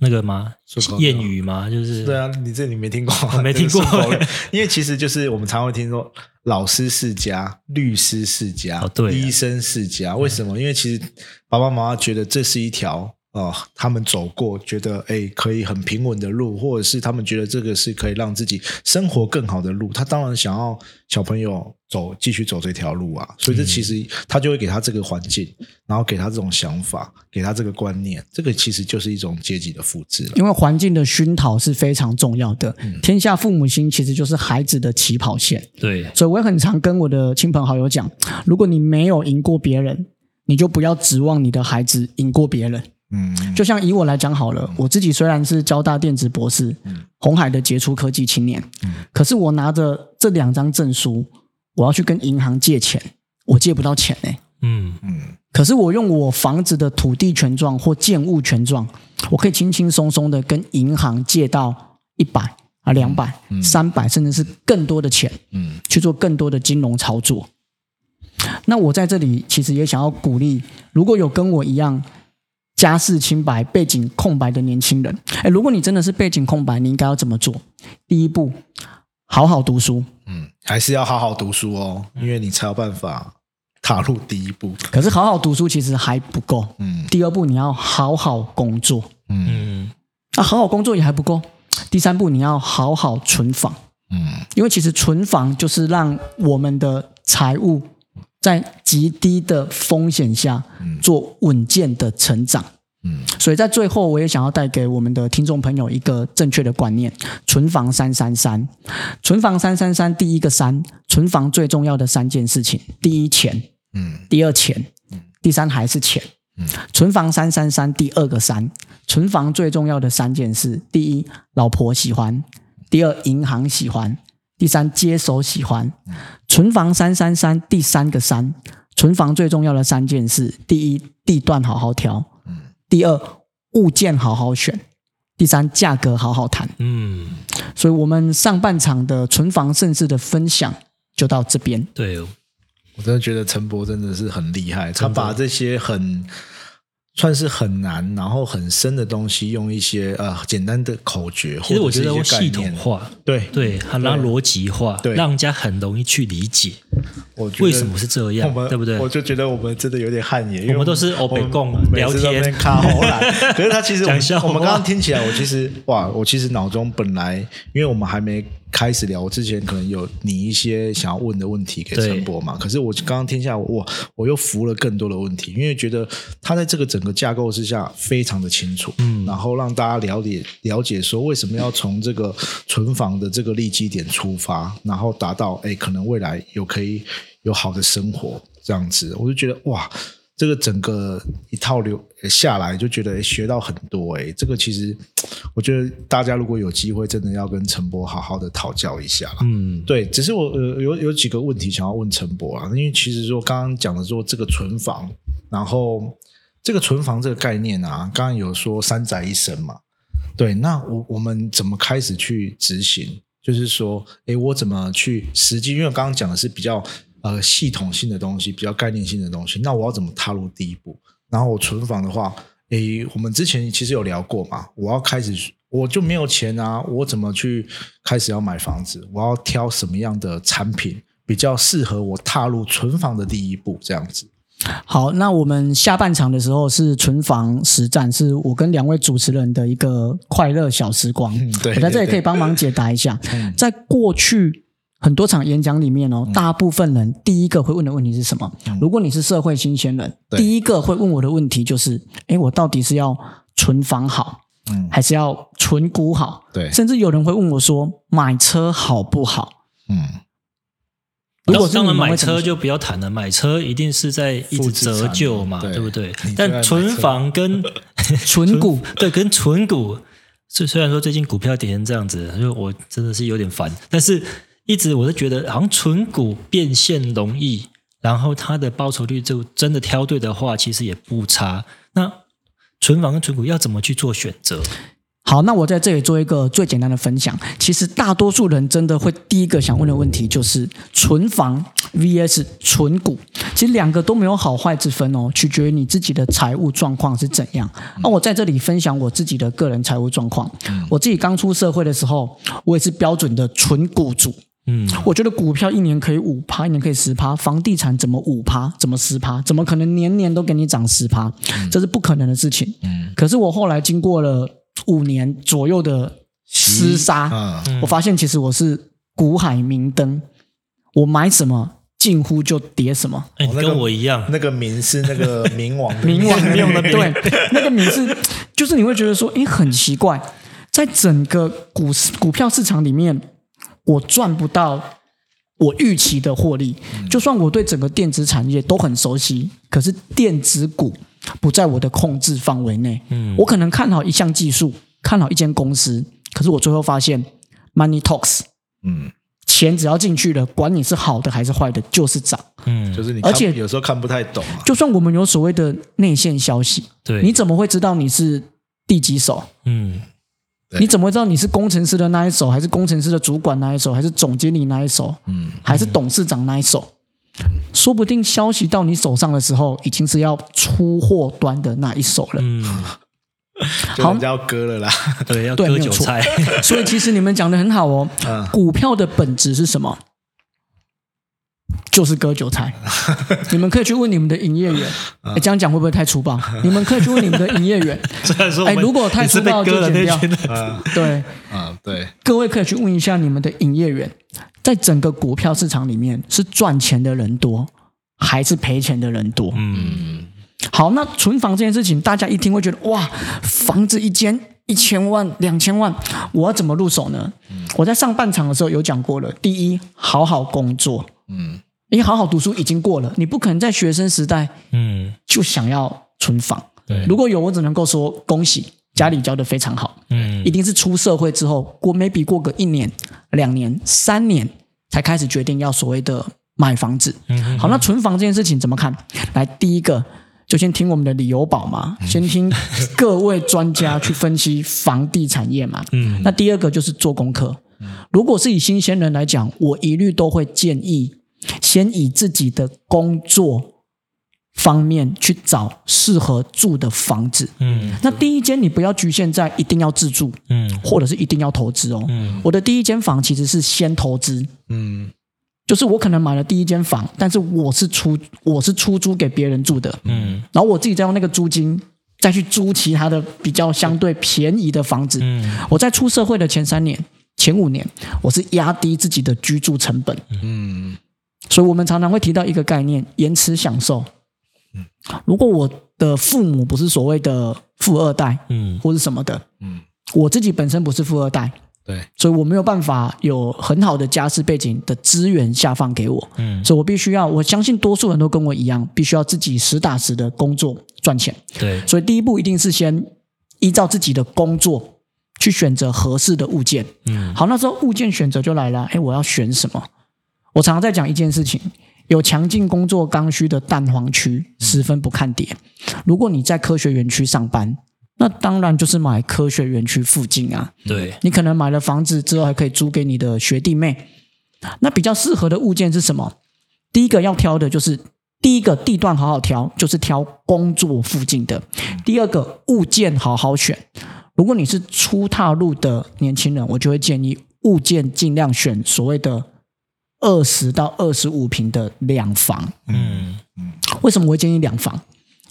那个吗？谚语吗？就是对啊，你这你没听过？我没听过 因为其实就是我们常会听说，老师世家、律师世家、哦对啊医生世家。为什么？因为其实爸爸妈妈觉得这是一条哦、他们走过觉得哎可以很平稳的路，或者是他们觉得这个是可以让自己生活更好的路，他当然想要小朋友走继续走这条路啊。所以这其实他就会给他这个环境，然后给他这种想法，给他这个观念，这个其实就是一种阶级的复制了。因为环境的熏陶是非常重要的。天下父母心其实就是孩子的起跑线，对，所以我也很常跟我的亲朋好友讲：如果你没有赢过别人，你就不要指望你的孩子赢过别人。嗯，就像以我来讲好了，我自己虽然是交大电子博士，红海的杰出科技青年，可是我拿着这两张证书，我要去跟银行借钱，我借不到钱哎、嗯，可是我用我房子的土地权状或建物权状，我可以轻轻松松的跟银行借到一百啊、两百、三百，甚至是更多的钱，嗯，去做更多的金融操作。那我在这里其实也想要鼓励，如果有跟我一样家世清白、背景空白的年轻人，哎，如果你真的是背景空白，你应该要怎么做？第一步，好好读书。嗯，还是要好好读书哦，因为你才有办法踏入第一步。可是好好读书其实还不够，嗯第二步你要好好工作。嗯嗯，那好好工作也还不够，第三步你要好好存房，嗯因为其实存房就是让我们的财务在极低的风险下做稳健的成长。嗯，所以在最后，我也想要带给我们的听众朋友一个正确的观念：存房三三三，存房三三三，第一个三，存房最重要的三件事情：第一钱，嗯。第二钱，第三还是钱。嗯。存房三三三，第二个三，存房最重要的三件事：第一，老婆喜欢；第二，银行喜欢；第三，接手喜欢。存房三三三，第三个三，存房最重要的三件事：第一，地段好好挑；第二，物件好好选；第三，价格好好谈。嗯，所以，我们上半场的存房盛世的分享就到这边。对哦，我真的觉得陈博真的是很厉害，他把这些很算是很难，然后很深的东西，用一些呃简单的口诀，其实我或者是一觉得我系统，化，对。对，它让它逻辑化，对。让人家很容易去理解我为什么是这样我们，对不对？我就觉得我们真的有点汗颜，因为我们都是欧北共聊天卡喉兰。可是他其实我们讲笑我们刚刚听起来，我其实哇，我其实脑中本来，因为我们还没开始聊，我之前可能有你一些想要问的问题给陈博嘛。可是我刚刚听下来，我我又服了更多的问题，因为觉得他在这个整个架构之下非常的清楚，嗯，然后让大家了解了解说为什么要从这个存房的这个利基点出发，然后达到哎可能未来有可以有好的生活这样子，我就觉得哇。这个整个一套流下来，就觉得诶学到很多诶，这个其实我觉得大家如果有机会，真的要跟陈博好好的讨教一下啦。嗯，对，只是我呃有有几个问题想要问陈博啊，因为其实说刚刚讲的说这个存房，然后这个存房这个概念啊，刚刚有说三宅一生嘛，对，那我我们怎么开始去执行？就是说，诶，我怎么去实际？因为我刚刚讲的是比较呃系统性的东西，比较概念性的东西，那我要怎么踏入第一步？然后我存房的话，诶，我们之前其实有聊过嘛，我要开始我就没有钱啊，我怎么去开始要买房子？我要挑什么样的产品比较适合我踏入存房的第一步？这样子。好，那我们下半场的时候是存房实战，是我跟两位主持人的一个快乐小时光。嗯对我在这里可以帮忙解答一下嗯。在过去很多场演讲里面哦，大部分人第一个会问的问题是什么？如果你是社会新鲜人，第一个会问我的问题就是：诶，我到底是要存房好，嗯，还是要存股好？对，甚至有人会问我说：买车好不好？嗯，如果当然买车就不要谈了，买车一定是在一直折旧嘛，对对不对但存房跟 存股 对跟存股，虽虽然说最近股票跌成这样子，就我真的是有点烦，但是一直我都觉得好像存股变现容易，然后它的报酬率就真的挑对的话，其实也不差。那存房跟存股要怎么去做选择？好，那我在这里做一个最简单的分享。其实大多数人真的会第一个想问的问题就是存房 VS 存股，其实两个都没有好坏之分哦，取决于你自己的财务状况是怎样。那我在这里分享我自己的个人财务状况。我自己刚出社会的时候，我也是标准的纯股主。嗯，我觉得股票一年可以五趴，一年可以十趴，房地产怎么五趴，怎么十趴，怎么可能年年都给你涨十趴？这是不可能的事情。嗯可是我后来经过了五年左右的厮杀，嗯我发现其实我是股海明灯，我买什么近乎就跌什么。跟我一样，那个名是那个 冥王的冥王冥王的对，那个名是，就是你会觉得说，诶，很奇怪，在整个股市股票市场里面，我赚不到我预期的获利。就算我对整个电子产业都很熟悉，可是电子股不在我的控制范围内。嗯我可能看好一项技术，看好一间公司，可是我最后发现，money talks，嗯，钱只要进去了，管你是好的还是坏的，就是涨。嗯，就是你，而且有时候看不太懂啊。就算我们有所谓的内线消息，对，你怎么会知道你是第几手？嗯你怎么会知道你是工程师的那一手，还是工程师的主管那一手，还是总经理那一手，嗯，还是董事长那一手？说不定消息到你手上的时候，已经是要出货端的那一手了。嗯，好要割了啦。对，要割韭菜，所以其实你们讲的很好哦。嗯股票的本质是什么？就是割韭菜。你们可以去问你们的营业员，哎这样讲会不会太粗暴？你们可以去问你们的营业员。虽然说哎如果太粗暴就剪掉。对，啊，对，各位可以去问一下你们的营业员，在整个股票市场里面是赚钱的人多，还是赔钱的人多？嗯，好，那存房这件事情，大家一听会觉得哇，房子一间一千万、两千万，我要怎么入手呢？我在上半场的时候有讲过了，第一，好好工作，嗯，因为好好读书已经过了，你不可能在学生时代嗯，就想要存房。对，如果有，我只能够说恭喜，家里教的非常好，嗯一定是出社会之后过 maybe 过个一年、两年、三年才开始决定要所谓的买房子。嗯好，那存房这件事情怎么看？来，第一个就先听我们的理由宝嘛，先听各位专家去分析房地产业嘛。嗯那第二个就是做功课。如果是以新鲜人来讲，我一律都会建议先以自己的工作方面去找适合住的房子。嗯。那第一间你不要局限在一定要自住，嗯。或者是一定要投资哦。嗯。我的第一间房其实是先投资，嗯。就是我可能买了第一间房，但是我是出我是出租给别人住的，嗯。然后我自己再用那个租金再去租其他的比较相对便宜的房子。嗯。我在出社会的前三年、前五年，我是压低自己的居住成本，嗯所以我们常常会提到一个概念：延迟享受。如果我的父母不是所谓的富二代嗯或是什么的，嗯，我自己本身不是富二代，对，所以我没有办法有很好的家世背景的资源下放给我，嗯，所以我必须要，我相信多数人都跟我一样，必须要自己实打实的工作赚钱。对，所以第一步一定是先依照自己的工作去选择合适的物件。嗯好，那时候物件选择就来了，哎，我要选什么？我常常在讲一件事情，有强劲工作刚需的蛋黄区十分不看跌。如果你在科学园区上班，那当然就是买科学园区附近啊。对，你可能买了房子之后，还可以租给你的学弟妹。那比较适合的物件是什么？第一个要挑的就是第一个地段好好挑，就是挑工作附近的。第二个物件好好选。如果你是初踏入的年轻人，我就会建议物件尽量选所谓的二十到二十五平的两房。嗯为什么我会建议两房？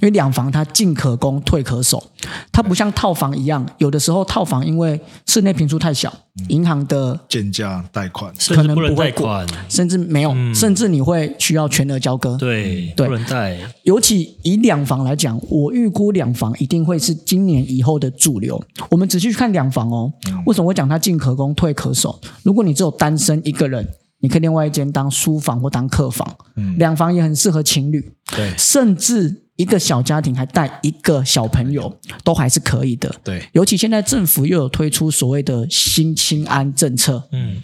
因为两房它进可攻，退可守，它不像套房一样，有的时候套房因为室内平数太小，银行的建价贷款，可能不会过贷款，甚至没有，嗯甚至你会需要全额交割。对，对不能贷，尤其以两房来讲，我预估两房一定会是今年以后的主流。我们仔细去看两房哦，为什么我讲它进可攻，退可守？如果你只有单身一个人，你可以另外一间当书房或当客房。嗯两房也很适合情侣，对甚至一个小家庭还带一个小朋友，都还是可以的。对，尤其现在政府又有推出所谓的新青安政策，嗯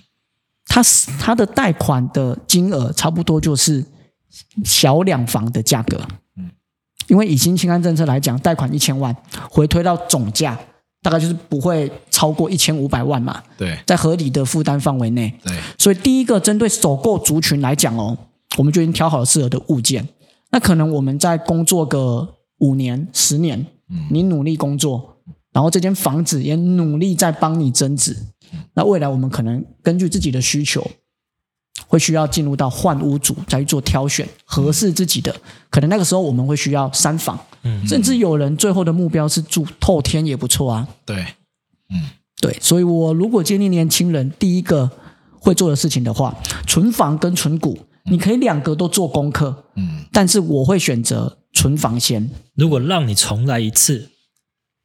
它是它的贷款的金额差不多就是小两房的价格。嗯因为以新青安政策来讲，贷款一千万，回推到总价大概就是不会超过一千五百万嘛，对在合理的负担范围内。对，所以第一个针对首购族群来讲哦，我们就已经挑好了适合的物件。那可能我们在工作个五年、十年，嗯你努力工作，然后这间房子也努力在帮你增值。那未来我们可能根据自己的需求，会需要进入到换屋主再去做挑选合适自己的。可能那个时候我们会需要三房，嗯甚至有人最后的目标是住透天也不错啊。对，嗯对，所以我如果建议年轻人第一个会做的事情的话，存房跟存股，你可以两个都做功课，嗯，但是我会选择存房先。如果让你重来一次，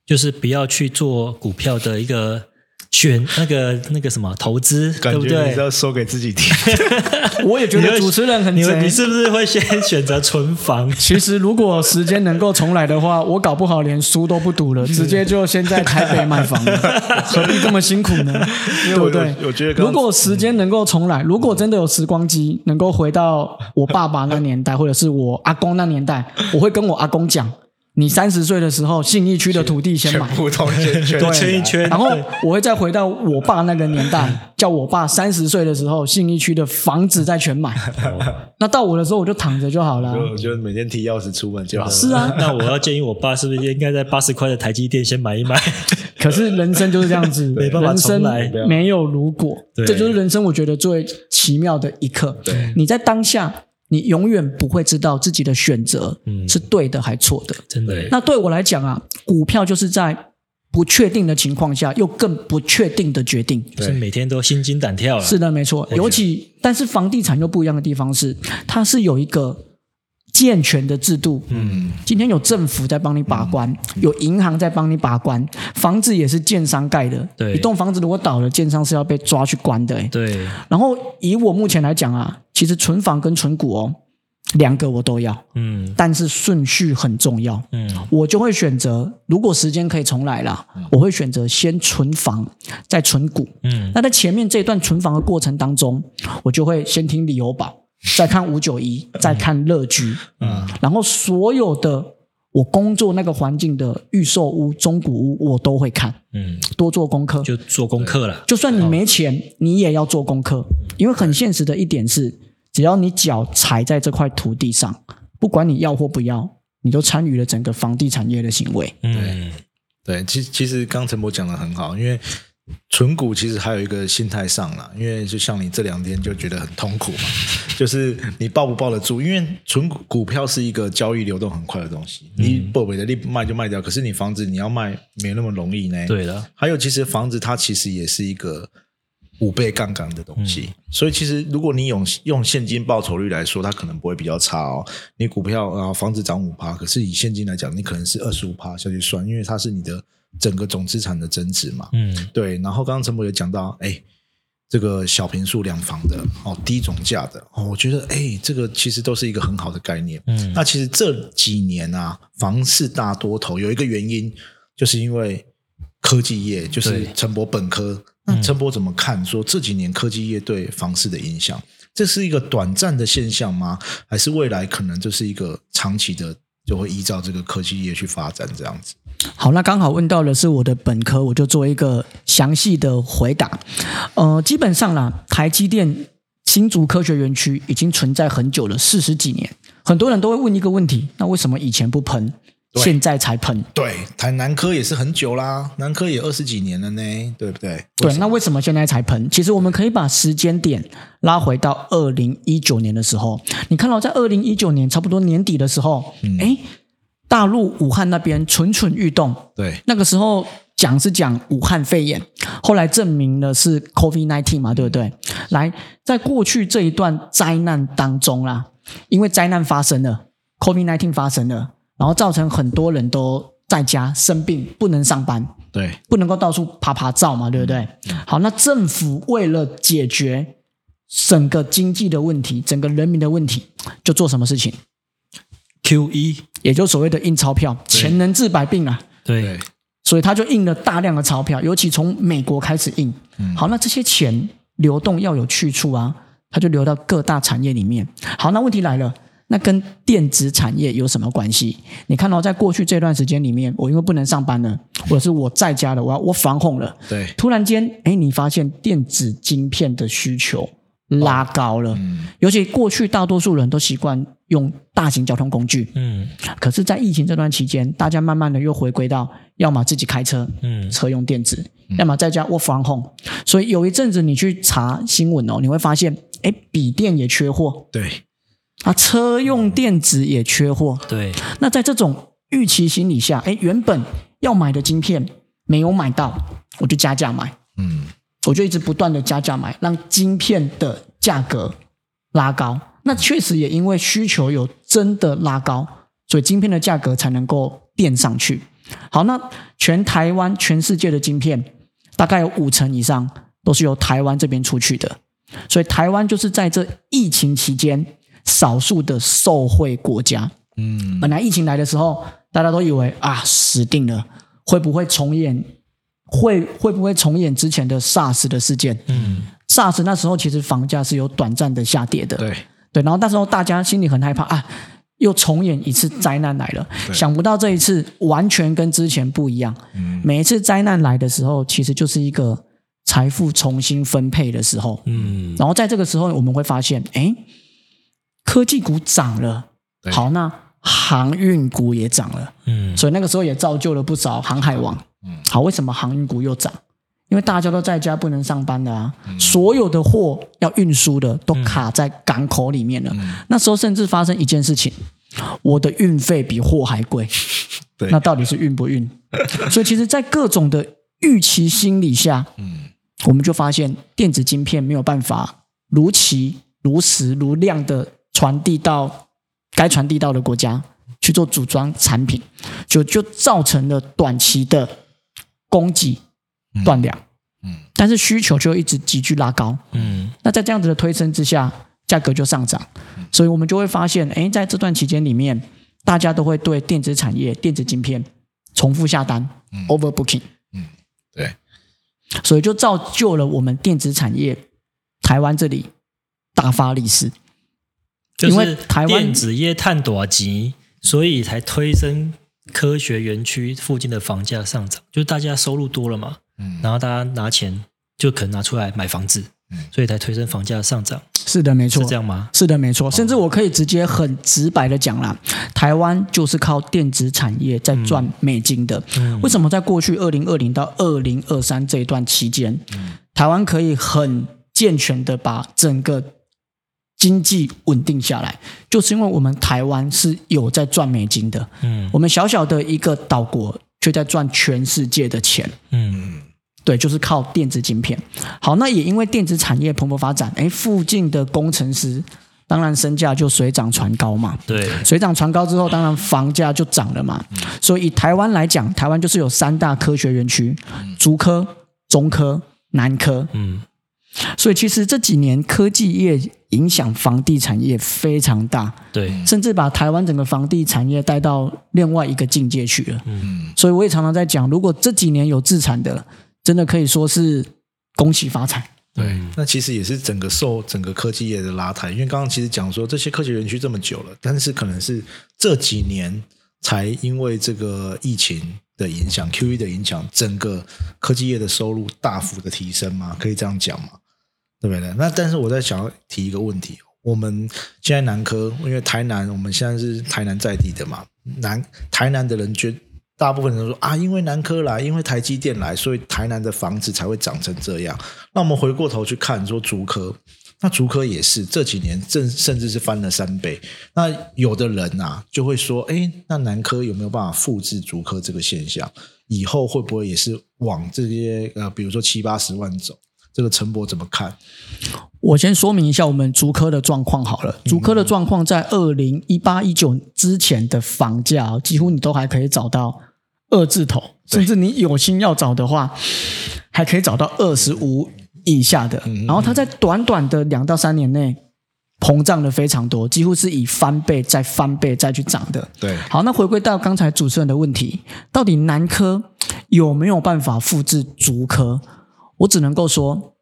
就是不要去做股票的一个选那个那个什么投资，对不对感觉你是？要说给自己听，我也觉得主持人很贼你是不是会先 选择存房？其实如果时间能够重来的话，我搞不好连书都不读了，直接就先在台北买房了，何必这么辛苦呢？对不对？我觉得如果时间能够重来，如果真的有时光机能够回到我爸爸那年代，或者是我阿公那年代，我会跟我阿公讲：你三十岁的时候，信义区的土地先买。全部通圈圈一圈然后我会再回到我爸那个年代，叫我爸三十岁的时候，信义区的房子再全买。那到我的时候，我就躺着就好了。我就每天提钥匙出门就好了。是啊，那我要建议我爸是不是应该在八十块的台积电先买一买？可是人生就是这样子，没办法人生重来没有如果，对这就是人生我觉得最奇妙的一刻。你在当下，你永远不会知道自己的选择嗯是对的还错的。真的，那对我来讲啊，股票就是在不确定的情况下，又更不确定的决定。是每天都心惊胆跳了。是的，没错。尤其，但是房地产又不一样的地方是，它是有一个健全的制度。嗯，今天有政府在帮你把关，有银行在帮你把关，房子也是建商盖的。对一栋房子如果倒了，建商是要被抓去关的、欸。对，然后以我目前来讲啊，其实存房跟存股哦，两个我都要，嗯。但是顺序很重要。嗯。我就会选择，如果时间可以重来啦，我会选择先存房，再存股。嗯。那在前面这段存房的过程当中，我就会先听理由宝，再看五九一，再看乐居，嗯，然后所有的我工作那个环境的预售屋、中古屋，我都会看，嗯，多做功课。就做功课了。就算你没钱，你也要做功课，因为很现实的一点是，只要你脚踩在这块土地上，不管你要或不要，你都参与了整个房地产业的行为。嗯对，其实其实刚陈博讲的很好，因为存股其实还有一个心态上啦，因为就像你这两天就觉得很痛苦嘛，就是你抱不抱得住，因为存股股票是一个交易流动很快的东西，你不尾的力卖就卖掉，可是你房子你要卖没那么容易呢。，对了，还有其实房子它其实也是一个。五倍杠杆的东西，所以其实如果你用用现金报酬率来说，它可能不会比较差哦。你股票啊，房子涨五趴，可是以现金来讲，你可能是二十五趴下去算，因为它是你的整个总资产的增值嘛。嗯对，然后刚刚陈博也讲到，哎，这个小平数两房的哦，低总价的哦，我觉得哎，这个其实都是一个很好的概念。嗯那其实这几年啊，房市大多头有一个原因，就是因为科技业，就是陈博本科。那陈博怎么看说这几年科技业对房市的影响？这是一个短暂的现象吗？还是未来可能就是一个长期的，就会依照这个科技业去发展这样子？好，那刚好问到的是我的本科，我就做一个详细的回答。呃，基本上啦，台积电新竹科学园区已经存在很久了，四十几年。很多人都会问一个问题：那为什么以前不喷，现在才喷？对，台南科也是很久啦，南科也二十几年了呢，对不对？对，那为什么现在才喷？其实我们可以把时间点拉回到二零一九年的时候，你看到在二零一九年差不多年底的时候，哎、大陆武汉那边蠢蠢欲动，对那个时候讲是讲武汉肺炎，后来证明了是 COVID nineteen 嘛，对不对？来，在过去这一段灾难当中啦，因为灾难发生了，COVID nineteen 发生了，然后造成很多人都在家生病，不能上班，对不能够到处爬爬照嘛，对不对？好，那政府为了解决整个经济的问题，整个人民的问题，就做什么事情？？Q E，也就所谓的印钞票，钱能治百病啊。对对所以他就印了大量的钞票，尤其从美国开始印。好，那这些钱流动要有去处啊，它就流到各大产业里面。好，那问题来了，那跟电子产业有什么关系？你看到、在过去这段时间里面，我因为不能上班了，或者是我在家了，我要我防控了，对，突然间，哎，你发现电子晶片的需求拉高了，嗯。尤其过去大多数人都习惯用大型交通工具，嗯。可是，在疫情这段期间，大家慢慢的又回归到要么自己开车，嗯。车用电子，要么在家 work from home。所以有一阵子你去查新闻哦，你会发现，哎，笔电也缺货对啊，车用电子也缺货。对，那在这种预期心理下，哎，原本要买的晶片没有买到，我就加价买，嗯我就一直不断的加价买，让晶片的价格拉高。那确实也因为需求有真的拉高，所以晶片的价格才能够垫上去。好，那全台湾、全世界的晶片大概有五成以上都是由台湾这边出去的，所以台湾就是在这疫情期间少数的受惠国家。嗯本来疫情来的时候，大家都以为啊死定了，会不会重演？会会不会重演之前的 SARS 的事件？嗯 SARS 那时候其实房价是有短暂的下跌的，对对，然后那时候大家心里很害怕啊，又重演一次灾难来了。想不到这一次完全跟之前不一样。嗯每一次灾难来的时候，其实就是一个财富重新分配的时候。嗯然后在这个时候，我们会发现，哎，科技股涨了，好，那航运股也涨了，嗯。所以那个时候也造就了不少航海王。嗯。好，为什么航运股又涨？因为大家都在家不能上班的啊，嗯。所有的货要运输的都卡在港口里面了。嗯。那时候甚至发生一件事情，我的运费比货还贵，对。那到底是运不运？所以其实，在各种的预期心理下，嗯。我们就发现电子晶片没有办法如期、如实、如量的传递到该传递到的国家去做组装产品，就就造成了短期的供给断粮，嗯。但是需求就一直急剧拉高。嗯。那在这样子的推升之下，价格就上涨，所以我们就会发现，哎，在这段期间里面，大家都会对电子产业、电子晶片重复下单、o v e r booking，嗯对，所以就造就了我们电子产业台湾这里大发利市。因为就是台湾电子业探多急，所以才推升科学园区附近的房价上涨，就是大家收入多了嘛，嗯。然后大家拿钱就可能拿出来买房子，嗯。所以才推升房价上涨，是的，没错。是，这样吗？是的，没错。甚至我可以直接很直白的讲啦，台湾就是靠电子产业在赚美金的。嗯。为什么在过去二零二零到二零二三这一段期间，台湾可以很健全的把整个经济稳定下来，就是因为我们台湾是有在赚美金的。嗯我们小小的一个岛国，却在赚全世界的钱。嗯对，就是靠电子晶片。好，那也因为电子产业蓬勃发展，哎，附近的工程师当然身价就水涨船高嘛。对，水涨船高之后，当然房价就涨了嘛。所以以台湾来讲，台湾就是有三大科学园区：竹科、中科、南科。嗯所以其实这几年科技业影响房地产业非常大，对，甚至把台湾整个房地产业带到另外一个境界去了。嗯。所以我也常常在讲，如果这几年有自产的，真的可以说是恭喜发财。对，那其实也是整个受整个科技业的拉抬，因为刚刚其实讲说这些科技园区这么久了，但是可能是这几年才因为这个疫情的影响、Q E 的影响，整个科技业的收入大幅的提升嘛，可以这样讲嘛，对不对？那但是我在想要提一个问题，我们现在南科，因为台南，我们现在是台南在地的嘛，南台南的人觉大部分人都说啊，因为南科来，因为台积电来，所以台南的房子才会长成这样。那我们回过头去看，说竹科，那竹科也是这几年甚甚至是翻了三倍。那有的人啊就会说，哎，那南科有没有办法复制竹科这个现象？以后会不会也是往这些呃，比如说七八十万走？这个陈博怎么看？我先说明一下我们竹科的状况好了。竹科的状况在二零一八一九之前的房价哦，几乎你都还可以找到二字头，甚至你有心要找的话，还可以找到二十五以下的。然后它在短短的两到三年内膨胀了非常多，几乎是以翻倍再翻倍再去涨的。对，好，那回归到刚才主持人的问题，到底南科有没有办法复制竹科？我只能够说，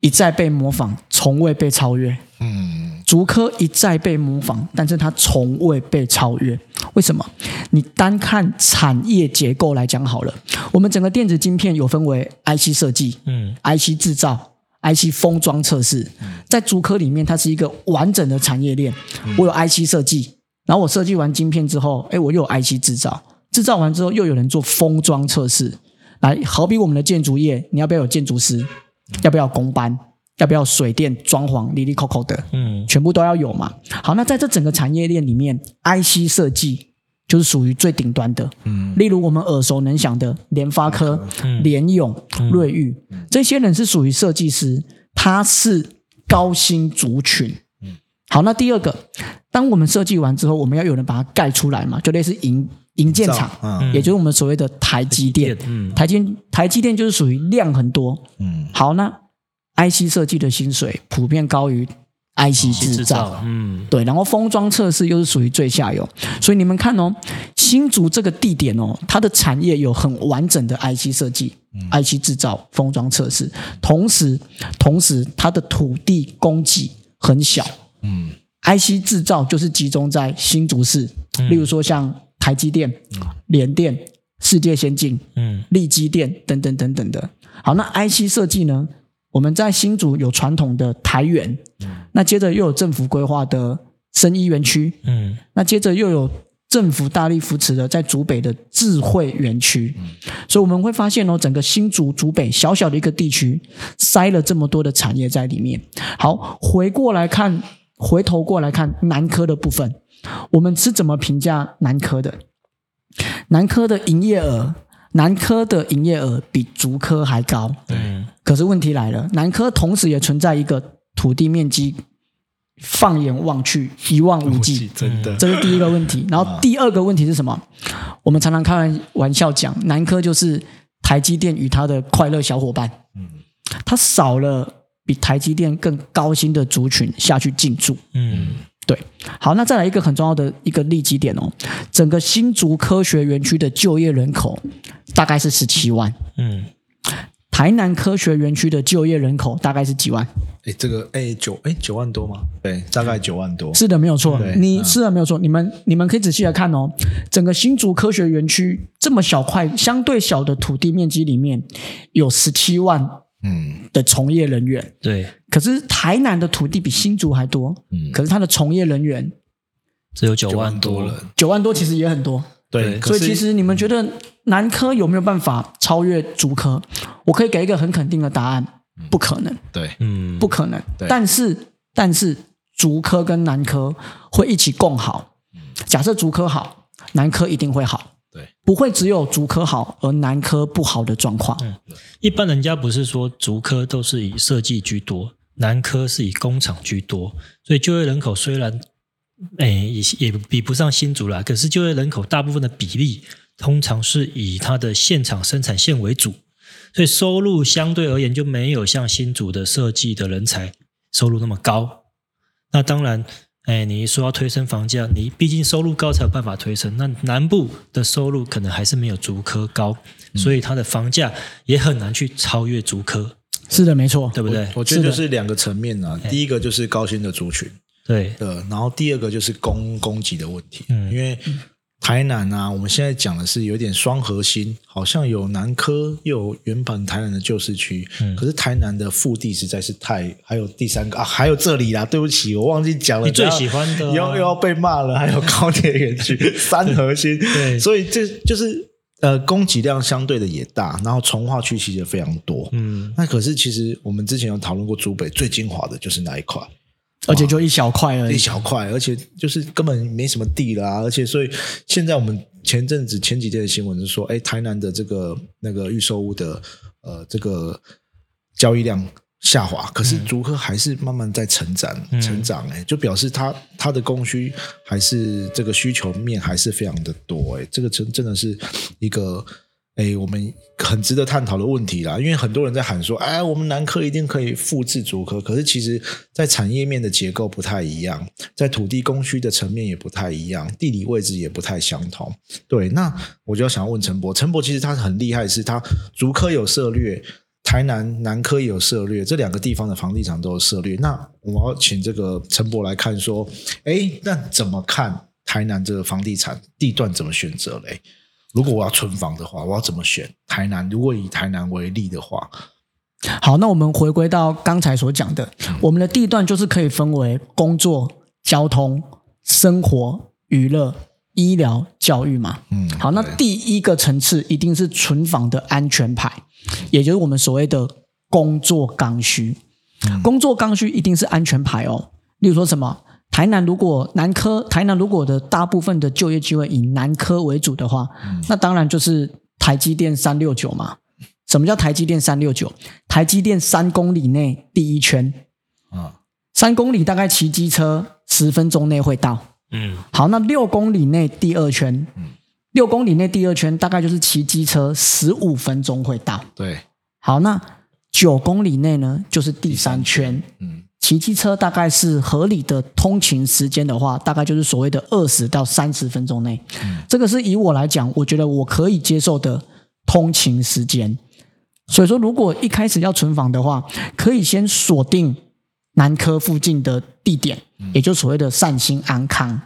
一再被模仿，从未被超越。嗯，竹科一再被模仿，但是它从未被超越。为什么？你单看产业结构来讲好了，我们整个电子晶片有分为 IC 设计、嗯 IC 制造、IC 封装测试，在竹科里面，它是一个完整的产业链。我有 IC 设计，然后我设计完晶片之后，哎，我又有 IC 制造，制造完之后又有人做封装测试。来，好比我们的建筑业，你要不要有建筑师？要不要有工班？要不要水电装潢、里里扣扣的？嗯全部都要有嘛。好，那在这整个产业链里面，IC 设计就是属于最顶端的。嗯，例如我们耳熟能详的联发科、嗯联咏、瑞昱，这些人是属于设计师，他是高薪族群。好，那第二个，当我们设计完之后，我们要有人把它盖出来嘛，就类似营营建厂，嗯。也就是我们所谓的台积电。嗯。台积台积电就是属于量很多。嗯。好，那 IC 设计的薪水普遍高于 IC 制。造，嗯。对，然后封装测试又是属于最下游，所以你们看哦，新竹这个地点哦，它的产业有很完整的 IC 设计、IC 制造、封装测试，同时同时它的土地供给很小。嗯，IC 制造就是集中在新竹市，例如说像台积电、联电、世界先进、嗯。利基电等等等等的。好，那 IC 设计呢？我们在新竹有传统的台园，那接着又有政府规划的生医园区，嗯。那接着又有政府大力扶持的在竹北的智慧园区，所以我们会发现哦，整个新竹竹北小小的一个地区，塞了这么多的产业在里面。好，回过来看，回头过来看南科的部分，我们是怎么评价南科的？南科的营业额，南科的营业额比竹科还高。嗯可是问题来了，南科同时也存在一个土地面积放眼望去一望无际，真的，这是第一个问题。然后第二个问题是什么？我们常常开玩笑讲，南科就是台积电与他的快乐小伙伴。嗯，它少了比台积电更高薪的族群下去进驻。嗯，对。好，那再来一个很重要的一个利基点哦，整个新竹科学园区的就业人口大概是十七万。嗯，台南科学园区的就业人口大概是几万？哎，这个哎九哎九万多吗？对，大概九万多。是的，没有错。你嗯是的，没有错。你们你们可以仔细来看哦，整个新竹科学园区这么小块、相对小的土地面积里面，有十七万嗯的从业人员。对，可是台南的土地比新竹还多，嗯，可是它的从业人员只有九九万多万多人，九万多，其实也很多。对，对可是所以其实你们觉得南科有没有办法超越竹科？我可以给一个很肯定的答案，不可能，对嗯，不可能。对但是但是竹科跟南科会一起共好。假设竹科好，南科一定会好。不会只有竹科好而南科不好的状况。嗯一般人家不是说竹科都是以设计居多，南科是以工厂居多，所以就业人口虽然，哎，也也比不上新竹啦，可是就业人口大部分的比例通常是以它的现场生产线为主，所以收入相对而言就没有像新竹的设计的人才收入那么高。那当然，哎，你说要推升房价，你毕竟收入高才有办法推升。那南部的收入可能还是没有竹科高，所以它的房价也很难去超越竹科，是的，没错。对不对？我觉得就是两个层面啊。第一个就是高薪的族群，对，的，然后第二个就是供供给的问题，嗯因为台南啊，我们现在讲的是有点双核心，好像有南科，又有原本台南的旧市区，嗯。可是台南的腹地实在是太，还有第三个啊，还有这里啦，对不起，我忘记讲了，你最喜欢的啊。又又要被骂了，还有高铁园区 三核心，对。所以这就是呃供给量相对的也大，然后从化区其实也非常多，嗯，那可是其实我们之前有讨论过，竹北最精华的就是那一块。而且就一小块而已一。小块，而且就是根本没什么地啦、而且所以现在我们前阵子前几天的新闻是说，哎，台南的这个那个预售屋的呃这个交易量下滑，可是租客还是慢慢在成长、嗯成长、哎，就表示它它的供需还是这个需求面还是非常的多、哎，这个真真的是一个。哎，我们很值得探讨的问题啦，因为很多人在喊说，哎，我们南科一定可以复制竹科，可是其实，在产业面的结构不太一样，在土地供需的层面也不太一样，地理位置也不太相同。对，那我就要想要问陈博，陈博其实他很厉害，是他竹科有策略，台南南科也有涉略，这两个地方的房地产都有涉略。那我要请这个陈博来看说，哎，那怎么看台南这个房地产地段怎么选择嘞？如果我要存房的话，我要怎么选？台南，如果以台南为例的话，好，那我们回归到刚才所讲的，我们的地段就是可以分为工作、交通、生活、娱乐、医疗、教育嘛。嗯，好，那第一个层次一定是存房的安全牌，也就是我们所谓的工作刚需。工作刚需一定是安全牌哦。例如说什么，台南如果南科，台南如果的大部分的就业机会以南科为主的话，那当然就是台积电三六九嘛。什么叫台积电三六九？台积电三公里内第一圈，啊，三公里大概骑机车十分钟内会到。嗯，好，那六公里内第二圈，六公里内第二圈大概就是骑机车十五分钟会到。对，好，那九公里内呢，就是第三圈。嗯，骑机车大概是合理的通勤时间的话，大概就是所谓的二十到三十分钟内。这个是以我来讲，我觉得我可以接受的通勤时间。所以说，如果一开始要存房的话，可以先锁定南科附近的地点，也就所谓的善心安康。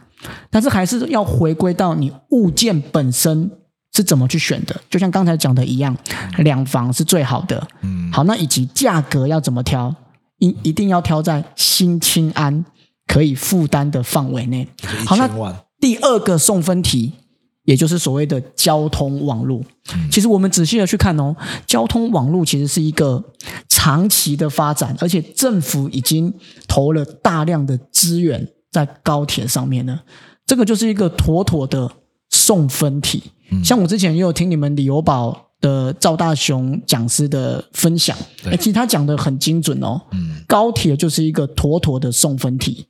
但是还是要回归到你物件本身是怎么去选的，就像刚才讲的一样，两房是最好的。嗯，好，那以及价格要怎么挑？一一定要挑在新清安可以负担的范围内。好，那，第二个送分题，也就是所谓的交通网络。其实我们仔细的去看哦，交通网络其实是一个长期的发展，而且政府已经投了大量的资源在高铁上面呢。这个就是一个妥妥的送分题。像我之前也有听你们旅游宝的赵大雄讲师的分享，其实他讲的很精准哦。嗯，高铁就是一个妥妥的送分题。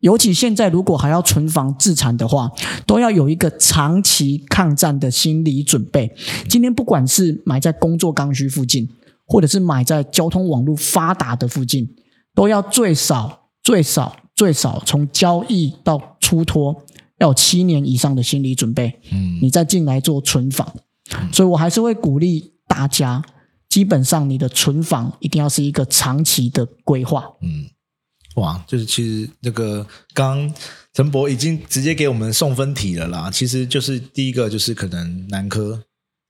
尤其现在如果还要存房自产的话，都要有一个长期抗战的心理准备。今天不管是买在工作刚需附近，或者是买在交通网络发达的附近，都要最少最少最少从交易到出脱要有七年以上的心理准备。嗯你再进来做存房，所以我还是会鼓励大家，基本上你的存房一定要是一个长期的规划。嗯，哇，就是其实那个刚陈博已经直接给我们送分题了啦。其实就是第一个就是可能南科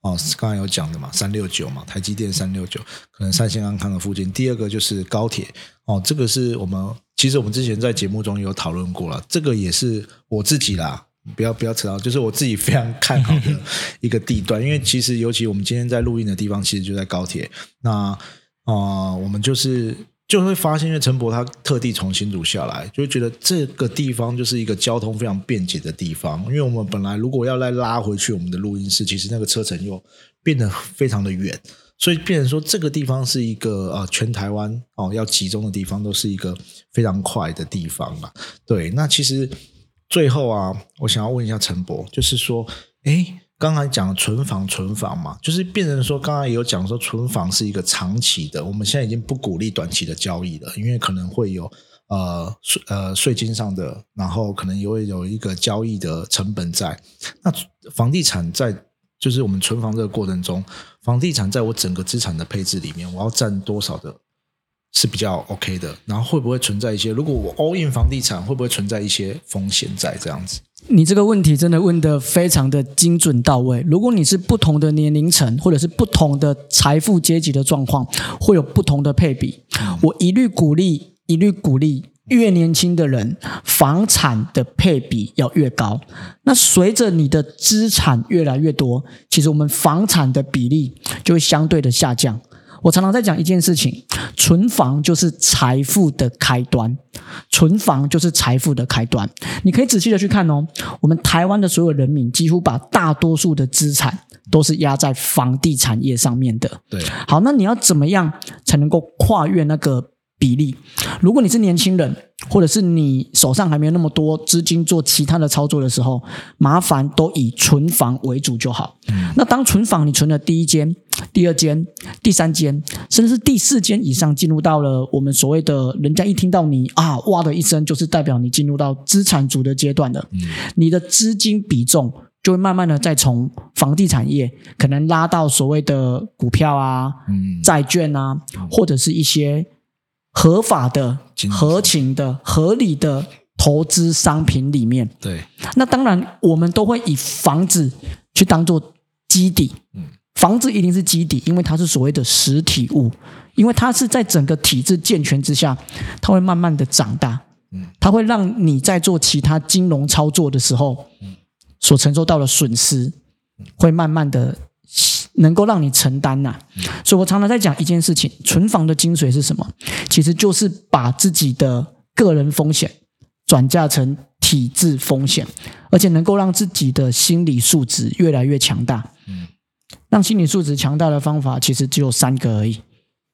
哦，刚才有讲的嘛，三六九嘛，台积电三六九，可能三星安康的附近。第二个就是高铁哦，这个是我们其实我们之前在节目中有讨论过了，这个也是我自己啦。不要不要扯到，就是我自己非常看好的一个地段，因为其实尤其我们今天在录音的地方，其实就在高铁。那啊、我们就是就会发现，因为陈博他特地从新竹下来，就会觉得这个地方就是一个交通非常便捷的地方。因为我们本来如果要再拉回去我们的录音室，其实那个车程又变得非常的远，所以变成说这个地方是一个呃全台湾哦要集中的地方，都是一个非常快的地方嘛。对，那其实最后啊，我想要问一下陈博，就是说，诶，刚才讲存房存房嘛，就是变成说，刚才有讲说存房是一个长期的，我们现在已经不鼓励短期的交易了，因为可能会有呃税呃税金上的，然后可能也会有一个交易的成本在。那房地产在就是我们存房这个过程中，房地产在我整个资产的配置里面，我要占多少的是比较 OK 的，然后会不会存在一些，如果我 all in 房地产，会不会存在一些风险在这样子？你这个问题真的问得非常的精准到位。如果你是不同的年龄层，或者是不同的财富阶级的状况，会有不同的配比。我一律鼓励，一律鼓励，越年轻的人，房产的配比要越高。那随着你的资产越来越多，其实我们房产的比例就会相对的下降。我常常在讲一件事情，存房就是财富的开端，存房就是财富的开端。你可以仔细的去看哦，我们台湾的所有人民几乎把大多数的资产都是压在房地产业上面的。对，好，那你要怎么样才能够跨越那个比例？如果你是年轻人，或者是你手上还没有那么多资金做其他的操作的时候，麻烦都以存房为主就好。那当存房你存了第一间、第二间、第三间，甚至是第四间以上，进入到了我们所谓的人家一听到你啊哇的一声，就是代表你进入到资产组的阶段了。你的资金比重就会慢慢的再从房地产业可能拉到所谓的股票啊、嗯，债券啊，或者是一些合法的合情的、合理的投资商品里面。对，那当然，我们都会以房子去当做基底。嗯。房子一定是基底，因为它是所谓的实体物，因为它是在整个体制健全之下，它会慢慢的长大。嗯，它会让你在做其他金融操作的时候，所承受到的损失，会慢慢的能够让你承担呐、所以我常常在讲一件事情：存房的精髓是什么？其实就是把自己的个人风险转嫁成体制风险，而且能够让自己的心理素质越来越强大。嗯。让心理素质强大的方法其实只有三个而已，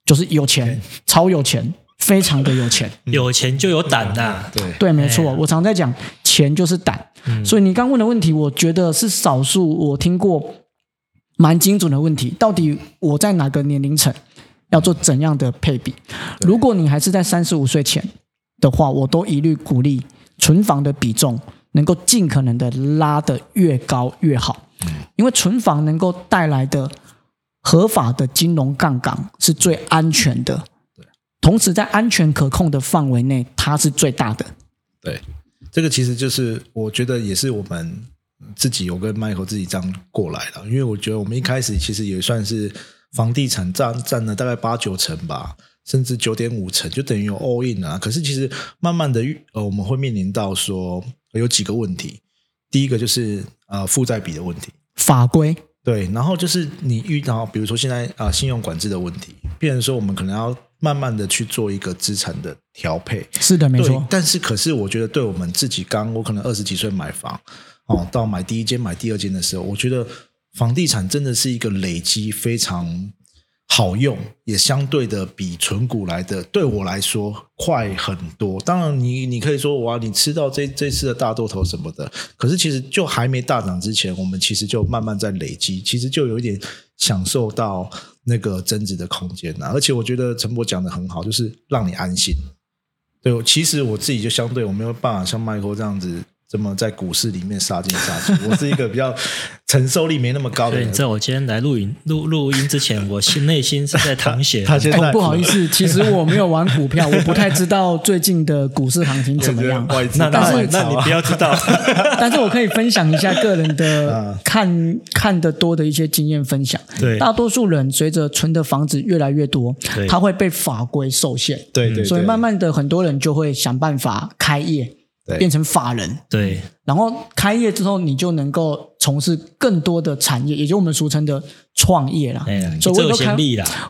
就是有钱，超有钱，非常的有钱。有钱就有胆呐、对，对，没错，哎我常在讲，钱就是胆。所以你刚问的问题，我觉得是少数我听过蛮精准的问题。到底我在哪个年龄层要做怎样的配比？如果你还是在三十五岁前的话，我都一律鼓励存房的比重能够尽可能的拉得越高越好，因为存房能够带来的合法的金融杠杆是最安全的。同时，在安全可控的范围内，它是最大的。对，这个其实就是我觉得也是我们自己，我跟 Michael 自己这样过来了。因为我觉得我们一开始其实也算是房地产占占了大概八九成吧，甚至九点五成，就等于有 all in 啊。可是其实慢慢的，呃，我们会面临到说有几个问题。第一个就是呃负债比的问题，法规对，然后就是你遇到，比如说现在啊、呃信用管制的问题，变成说我们可能要慢慢的去做一个资产的调配。是的，没对错，但是可是我觉得对我们自己刚，我可能二十几岁买房哦，到买第一间、买第二间的时候，我觉得房地产真的是一个累积非常好用，也相对的比存股来的对我来说快很多。当然你，你可以说哇，你吃到这这次的大多头什么的，可是其实就还没大涨之前，我们其实就慢慢在累积，其实就有一点享受到那个增值的空间了。而且我觉得陈博讲的很好，就是让你安心。对，其实我自己就相对我没有办法像麦克这样子。这么在股市里面杀进杀出，我是一个比较承受力没那么高的人。你知道我今天来录影录录音之前，我心内心是在淌血。他现在不 好意思，其实我没有玩股票，我不太知道最近的股市行情怎么样。那但是那你不要知道，但是我可以分享一下个人的看看得多的一些经验分享。对，大多数人随着存的房子越来越多，他会被法规受限。对对，所以慢慢的很多人就会想办法开业。变成法人，对，然后开业之后，你就能够从事更多的产业，也就我们俗称的创业啦。所以我都开，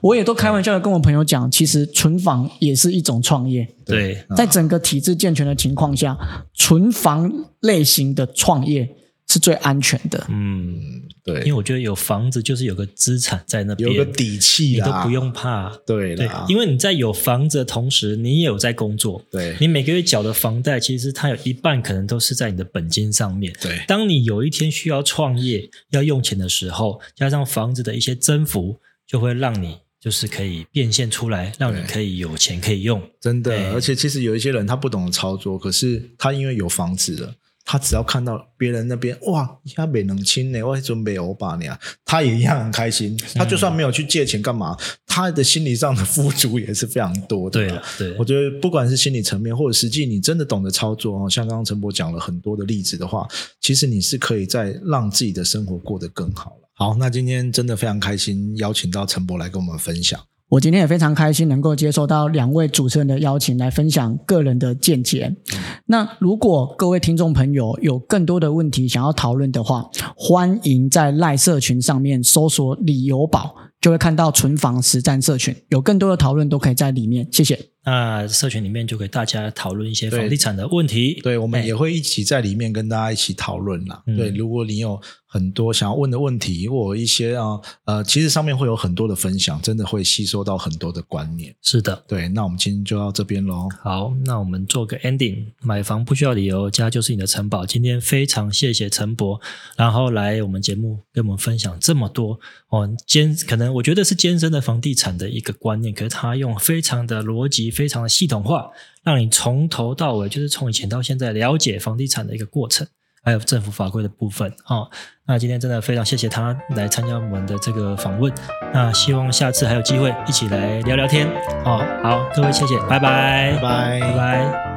我也都开玩笑的跟我朋友讲，其实存房也是一种创业。对，在整个体制健全的情况下，存房类型的创业。是最安全的，嗯，对，因为我觉得有房子就是有个资产在那边，有个底气，你都不用怕，对对，因为你在有房子的同时，你也有在工作，对，你每个月缴的房贷，其实它有一半可能都是在你的本金上面，对，当你有一天需要创业要用钱的时候，加上房子的一些增幅，就会让你就是可以变现出来，让你可以有钱可以用，真的，而且其实有一些人他不懂得操作，可是他因为有房子了。他只要看到别人那边哇，一下没能亲呢，我准备欧巴呢，他也一样很开心。他就算没有去借钱干嘛，他的心理上的富足也是非常多的。对，对，我觉得不管是心理层面，或者实际你真的懂得操作哦，像刚刚陈博讲了很多的例子的话，其实你是可以在让自己的生活过得更好了。好，那今天真的非常开心，邀请到陈博来跟我们分享。我今天也非常开心能够接受到两位主持人的邀请，来分享个人的见解。那如果各位听众朋友有更多的问题想要讨论的话，欢迎在赖社群上面搜索“理由宝”，就会看到存房实战社群，有更多的讨论都可以在里面。谢谢。那社群里面就给大家讨论一些房地产的问题，对我们也会一起在里面跟大家一起讨论啦。对，如果你有很多想要问的问题，或一些啊呃，其实上面会有很多的分享，真的会吸收到很多的观念。是的，对，那我们今天就到这边喽。好，那我们做个 ending，买房不需要理由，家就是你的城堡。今天非常谢谢陈博，然后来我们节目跟我们分享这么多哦，艰可能我觉得是艰深的房地产的一个观念，可是他用非常的逻辑。非常的系统化，让你从头到尾，就是从以前到现在了解房地产的一个过程，还有政府法规的部分哦。那今天真的非常谢谢他来参加我们的这个访问。那希望下次还有机会一起来聊聊天哦。好，各位谢谢，拜拜，拜拜，拜拜。